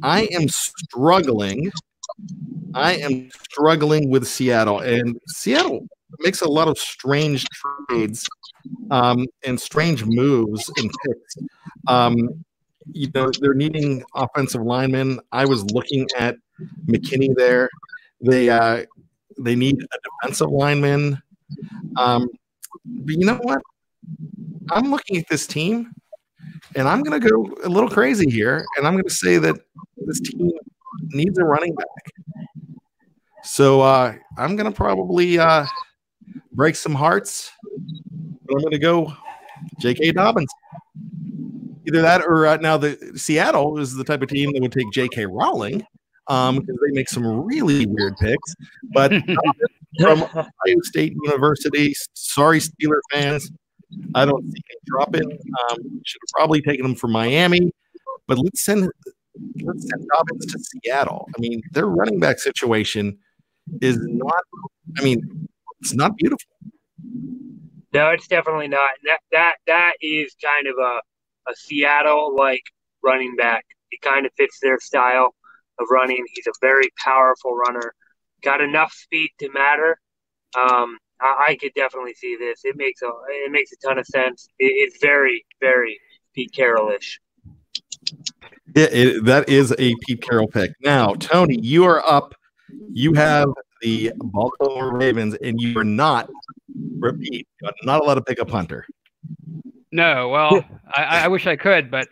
I am struggling. I am struggling with Seattle and Seattle makes a lot of strange trades um and strange moves and picks. Um you know, they're needing offensive linemen. I was looking at McKinney there. They uh they need a defensive lineman. Um but you know what? I'm looking at this team and I'm going to go a little crazy here. And I'm going to say that this team needs a running back. So uh, I'm going to probably uh, break some hearts. But I'm going to go J.K. Dobbins. Either that or uh, now the Seattle is the type of team that would take J.K. Rowling um, because they make some really weird picks. But from (laughs) Ohio State University, sorry, Steeler fans. I don't see him dropping. Um, should have probably taken them for Miami, but let's send let's send Dobbins to Seattle. I mean, their running back situation is not. I mean, it's not beautiful. No, it's definitely not. That that that is kind of a a Seattle like running back. He kind of fits their style of running. He's a very powerful runner. Got enough speed to matter. Um, I, I could definitely see this. It makes a it makes a ton of sense. It, it's very very Pete Carrollish. Yeah, it, that is a Pete Carroll pick. Now, Tony, you are up. You have the Baltimore Ravens, and you are not. Repeat, not allowed to pick up Hunter. No, well, I, I wish I could, but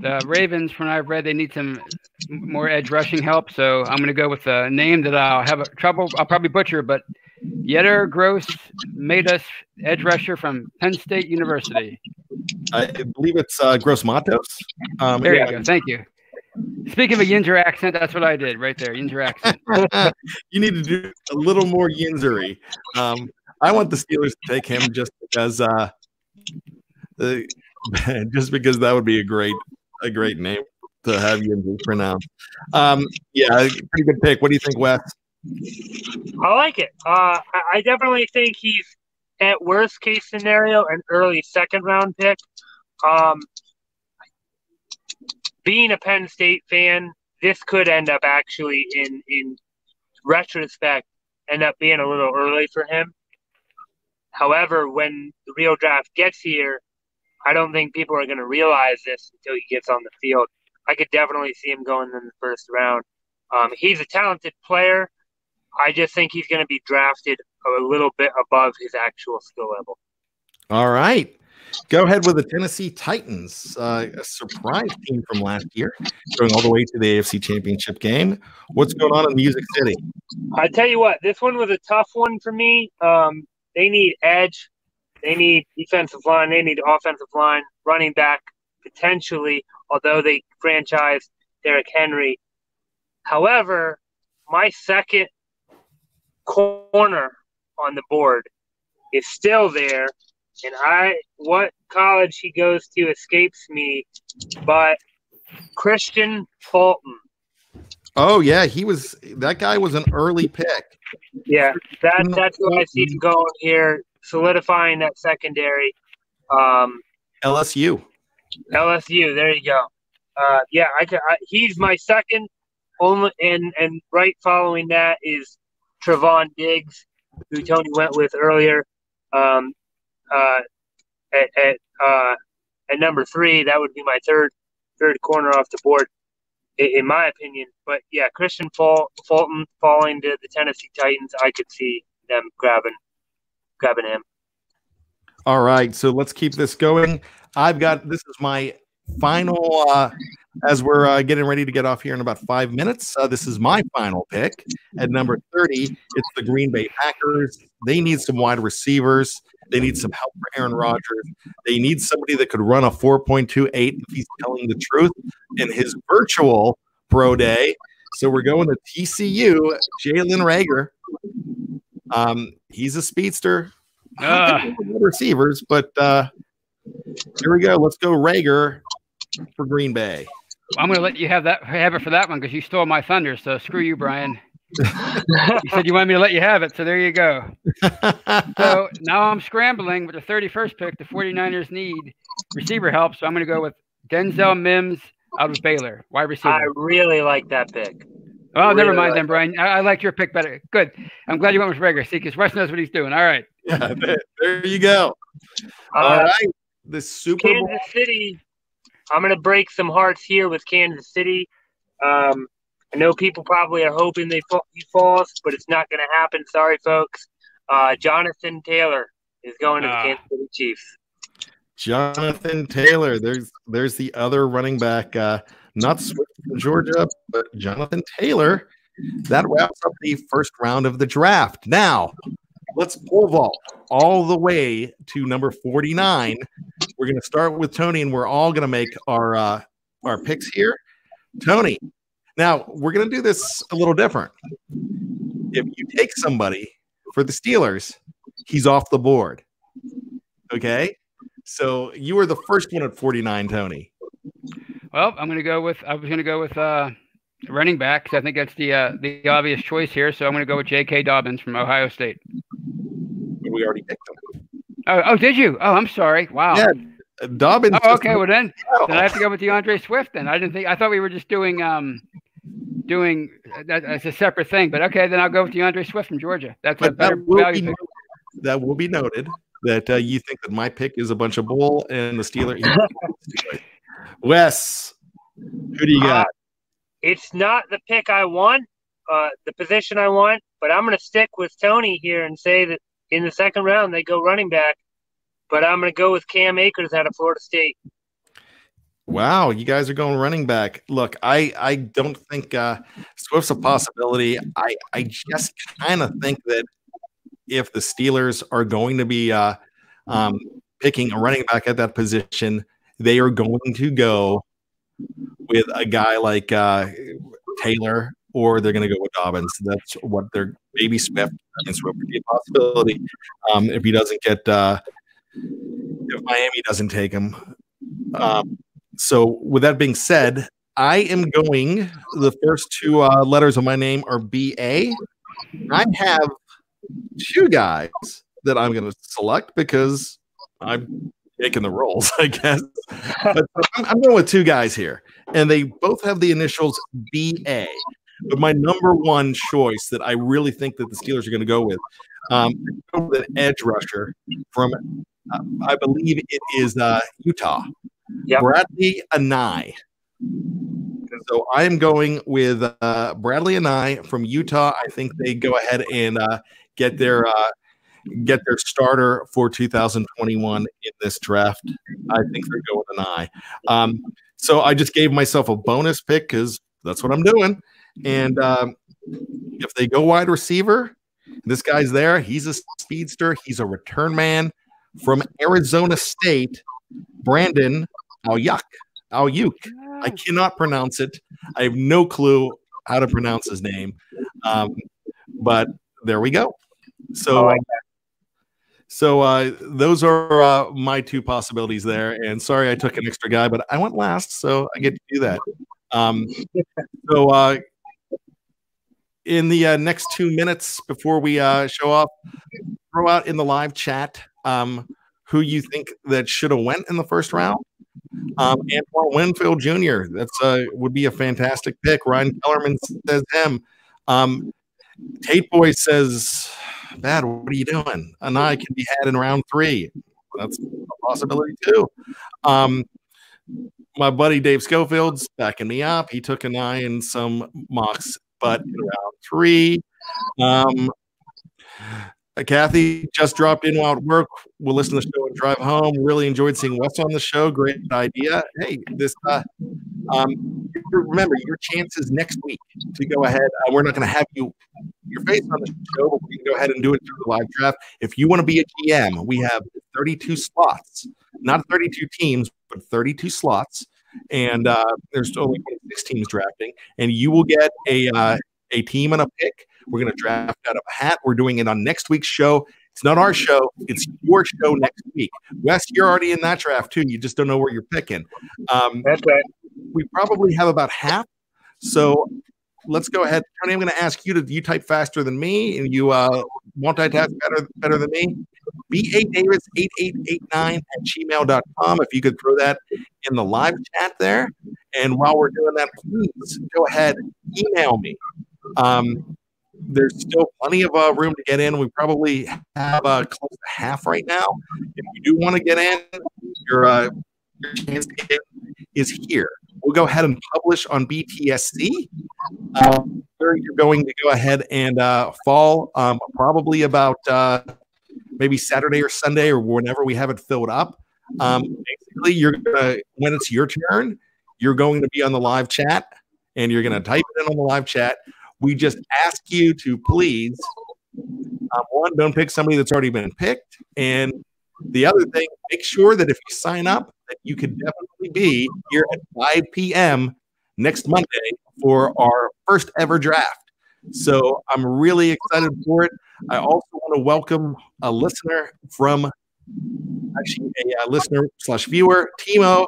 the Ravens, from what I've read, they need some more edge rushing help. So I'm going to go with a name that I'll have a trouble. I'll probably butcher, but Yetter Gross made us edge rusher from Penn State University. I believe it's uh, Gross Matos. Um, There yeah, you go. Thank you. Speaking of a Yinzer accent, that's what I did right there. Yinzer accent. (laughs) you need to do a little more Yinzery. Um, I want the Steelers to take him just because, uh, (laughs) just because that would be a great, a great name to have Yinzer pronounce. Um, yeah, pretty good pick. What do you think, Wes? I like it. Uh, I, I definitely think he's at worst case scenario an early second round pick. Um, being a Penn State fan, this could end up actually in in retrospect end up being a little early for him. However, when the real draft gets here, I don't think people are going to realize this until he gets on the field. I could definitely see him going in the first round. Um, he's a talented player. I just think he's going to be drafted a little bit above his actual skill level. All right. Go ahead with the Tennessee Titans, uh, a surprise team from last year, going all the way to the AFC Championship game. What's going on in Music City? I tell you what, this one was a tough one for me. Um, they need edge, they need defensive line, they need offensive line, running back potentially, although they franchise Derrick Henry. However, my second corner on the board is still there, and I what college he goes to escapes me, but Kristian Fulton. Oh yeah, he was that guy was an early pick. Yeah, that that's what I see him going here, solidifying that secondary. Um, LSU. LSU. There you go. Uh, yeah, I, I, he's my second. Only and and right following that is Trevon Diggs, who Tony went with earlier. Um, uh, at at, uh, at number three, that would be my third third corner off the board, in, in my opinion. But yeah, Kristian Ful- Fulton falling to the Tennessee Titans, I could see them grabbing grabbing him. All right, so let's keep this going. I've got this is my final uh, as we're uh, getting ready to get off here in about five minutes. Uh, this is my final pick at number 30. It's the Green Bay Packers. They need some wide receivers. They need some help for Aaron Rodgers. They need somebody that could run a 4.28 if he's telling the truth in his virtual pro day. So we're going to TCU, Jalen Reagor. Um, he's a speedster. Uh. Receivers, but uh, here we go. Let's go, Reagor for Green Bay. I'm going to let you have that have it for that one because you stole my thunder. So screw you, Brian. you said you wanted me to let you have it, so there you go. so now I'm scrambling with the 31st pick. The 49ers need receiver help, so I'm going to go with Denzel Mims out of Baylor, wide receiver. I really like that pick. Oh, really never mind like then, Brian. I, I like your pick better. Good. I'm glad you went with Reagor. See, because Wes knows what he's doing. All right. Yeah, (laughs) there, there you go. All Uh, right. The Super Bowl. Kansas City. I'm going to break some hearts here with Kansas City. Um, I know people probably are hoping they fall, he falls, but it's not going to happen. Sorry, folks. Uh, Jonathan Taylor is going to the Ah. Kansas City Chiefs. Jonathan Taylor. There's there's the other running back, uh, not Swift from Georgia, but Jonathan Taylor. That wraps up the first round of the draft. Now, let's pole vault all the way to number 49. We're going to start with Tony, and we're all going to make our uh, our picks here. Tony, now we're going to do this a little different. If you take somebody for the Steelers, he's off the board. Okay. So you were the first one at 49, Tony. Well, I'm going to go with. I was going to go with uh, running back 'cause I think that's the uh, the obvious choice here. So I'm going to go with J.K. Dobbins from Ohio State. We already picked him. Oh, oh, did you? Oh, I'm sorry. Wow. Yeah, Dobbins. Oh, okay. Well, then, then I have to go with D'Andre Swift. Then I didn't think. I thought we were just doing um, doing that as a separate thing. But okay, then I'll go with D'Andre Swift from Georgia. That's a better that will, be, value. pick. that will be noted that uh, you think that my pick is a bunch of bull and the Steeler. (laughs) Wes, who do you got? It's not the pick I want, uh, the position I want, but I'm going to stick with Tony here and say that in the second round they go running back. But I'm going to go with Cam Akers out of Florida State. Wow, you guys are going running back. Look, I I don't think uh, Swift's a possibility. I I just kind of think that if the Steelers are going to be uh, um, picking a running back at that position, they are going to go with a guy like uh, Taylor, or they're going to go with Dobbins. That's what they're maybe Swift. It's would be a possibility um, if he doesn't get uh, if Miami doesn't take him. Um, so, with that being said, I am going. The first two uh, letters of my name are B A. I have two guys that I'm going to select because I'm taking the roles, (laughs) I guess. (laughs) But I'm, I'm going with two guys here, and they both have the initials B A. But my number one choice that I really think that the Steelers are going to go with, um, with an edge rusher from, uh, I believe it is uh, Utah, Yep. Bradley Anae. So I am going with uh, Bradley Anae from Utah. I think they go ahead and uh, get their uh, get their starter for 2021 in this draft. I think they're going with Anae. Um, so I just gave myself a bonus pick because that's what I'm doing. And um, if they go wide receiver, this guy's there. He's a speedster. He's a return man from Arizona State. Brandon Aiyuk. Aiyuk. I cannot pronounce it. I have no clue how to pronounce his name. Um, but there we go. So, uh, so uh, those are uh, my two possibilities there. And sorry, I took an extra guy, but I went last, so I get to do that. Um, so, uh, in the uh, next two minutes before we uh, show off, throw out in the live chat um, who you think that should have went in the first round. Um, Antoine Winfield Jr. That's uh, would be a fantastic pick. Ryan Kellerman says him. Um, Tate Boy says, "Bad. What are you doing? Anae can be had in round three. That's a possibility too." Um, my buddy Dave Schofield's backing me up. He took Anae in some mocks, but in round three, um, uh, Kathy just dropped in while at work. We'll listen to the show and drive home. Really enjoyed seeing Wes on the show. Great idea. Hey, this uh, um, remember your chances next week to go ahead. Uh, we're not going to have you your face on the show, but we can go ahead and do it through the live draft. If you want to be a GM, we have 32 slots, not 32 teams, but 32 slots, and uh, there's only 26 teams drafting, and you will get a uh, a team and a pick. We're going to draft out of a hat. We're doing it on next week's show. It's not our show. It's your show next week. Wes, you're already in that draft too. You just don't know where you're picking. Um, That's right. we probably have about half. So let's go ahead. Tony, I'm going to ask you to you type faster than me and you uh, multitask better better than me. B8 Davis 8889 at gmail.com. If you could throw that in the live chat there. And while we're doing that, please go ahead, and email me. Um, there's still plenty of uh, room to get in. We probably have uh, close to half right now. If you do want to get in, your, uh, your chance to get is here. We'll go ahead and publish on BTSC. Um, you're going to go ahead and uh, fall um, probably about uh, maybe Saturday or Sunday or whenever we have it filled up. Um, basically, you're gonna when it's your turn, you're going to be on the live chat and you're going to type it in on the live chat. We just ask you to please, um, one, don't pick somebody that's already been picked, and the other thing, make sure that if you sign up, that you can definitely be here at 5 p.m. next Monday for our first ever draft. So I'm really excited for it. I also want to welcome a listener from actually a, uh listener slash viewer, Timo.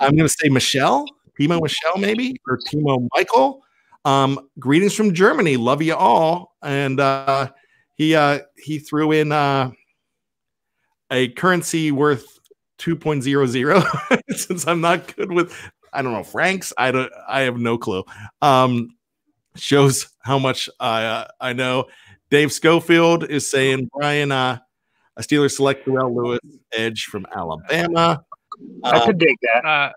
I'm going to say Michelle, Timo Michelle, maybe, or Timo Michael. Um, greetings from Germany. Love you all. And uh, he uh, he threw in uh, a currency worth 2.00 (laughs) since I'm not good with I don't know francs. I don't I have no clue. Um, shows how much I uh, I know. Dave Schofield is saying Brian uh, a Steelers select Terrell Lewis edge from Alabama. I Uh, could dig that.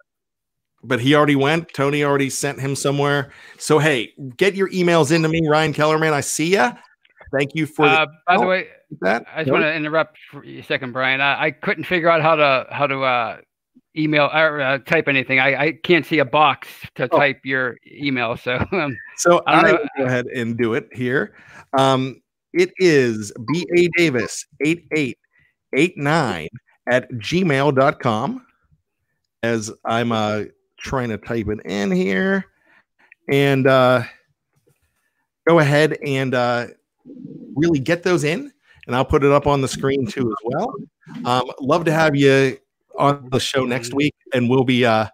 But he already went. Tony already sent him somewhere. So hey, get your emails into me, Ryan Kellerman. I see ya. Thank you for uh, the, by the oh, way, that. I just want to interrupt for a second, Brian. I, I couldn't figure out how to how to uh, email or uh, type anything. I, I can't see a box to Oh. type your email. So (laughs) um, So I I go ahead and do it here. Um, it is B A Davis 8889 at gmail.com. As I'm uh, trying to type it in here and uh, go ahead and uh, really get those in, and I'll put it up on the screen too as well. Um, love to have you on the show next week, and we'll be uh,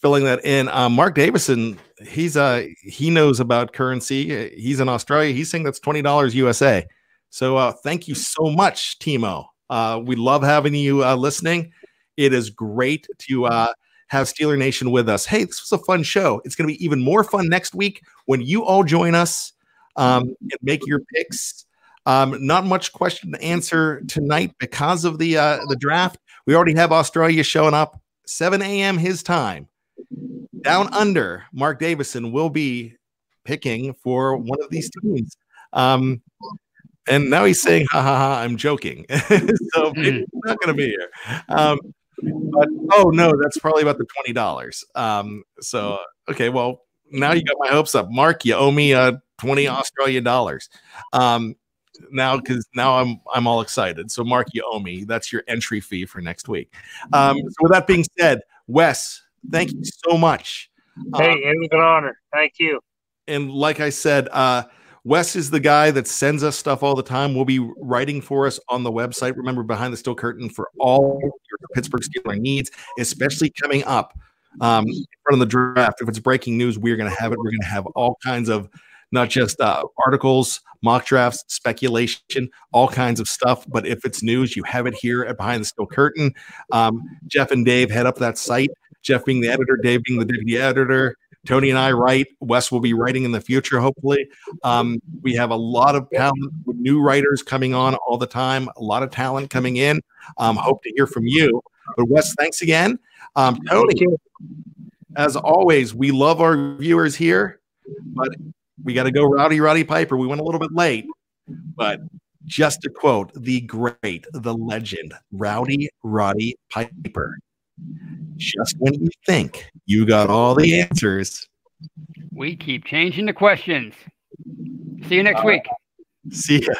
filling that in. Um, Mark Davison, he's uh he knows about currency. He's in Australia. He's saying that's twenty dollars USA. So uh, thank you so much, Timo. Uh, we love having you uh, listening. It is great to uh, have Steeler Nation with us. Hey, this was a fun show. It's going to be even more fun next week when you all join us um, and make your picks. Um, not much question to answer tonight because of the uh, the draft. We already have Australia showing up 7 a.m. his time. Down under, Mark Davison will be picking for one of these teams. Um, and now he's saying, ha ha ha, I'm joking. (laughs) so he's not going to be here. Um, but oh no, that's probably about the twenty dollars. Um, so okay, well now you got my hopes up, Mark. You owe me uh twenty Australian dollars. Um, now because now I'm I'm all excited. So Mark, you owe me. That's your entry fee for next week. Um, so with that being said, Wes, thank you so much. Hey, it was an honor. Thank you. And like I said, uh, Wes is the guy that sends us stuff all the time. We'll be writing for us on the website. Remember, behind the steel curtain for all your Pittsburgh Steelers needs, especially coming up um, in front of the draft. If it's breaking news, we're going to have it. We're going to have all kinds of not just uh, articles, mock drafts, speculation, all kinds of stuff. But if it's news, you have it here at Behind the Steel Curtain. Um, Jeff and Dave head up that site. Jeff being the editor, Dave being the deputy editor. Tony and I write. Wes will be writing in the future, hopefully. Um, we have a lot of talent, new writers coming on all the time, a lot of talent coming in. Um, hope to hear from you. But Wes, thanks again. Um, Tony, as always, we love our viewers here, but we got to go Rowdy Roddy Piper. We went a little bit late, but just to quote the great, the legend, Rowdy Roddy Piper just when you think you got all the answers, we keep changing the questions. See you next uh, week. See ya.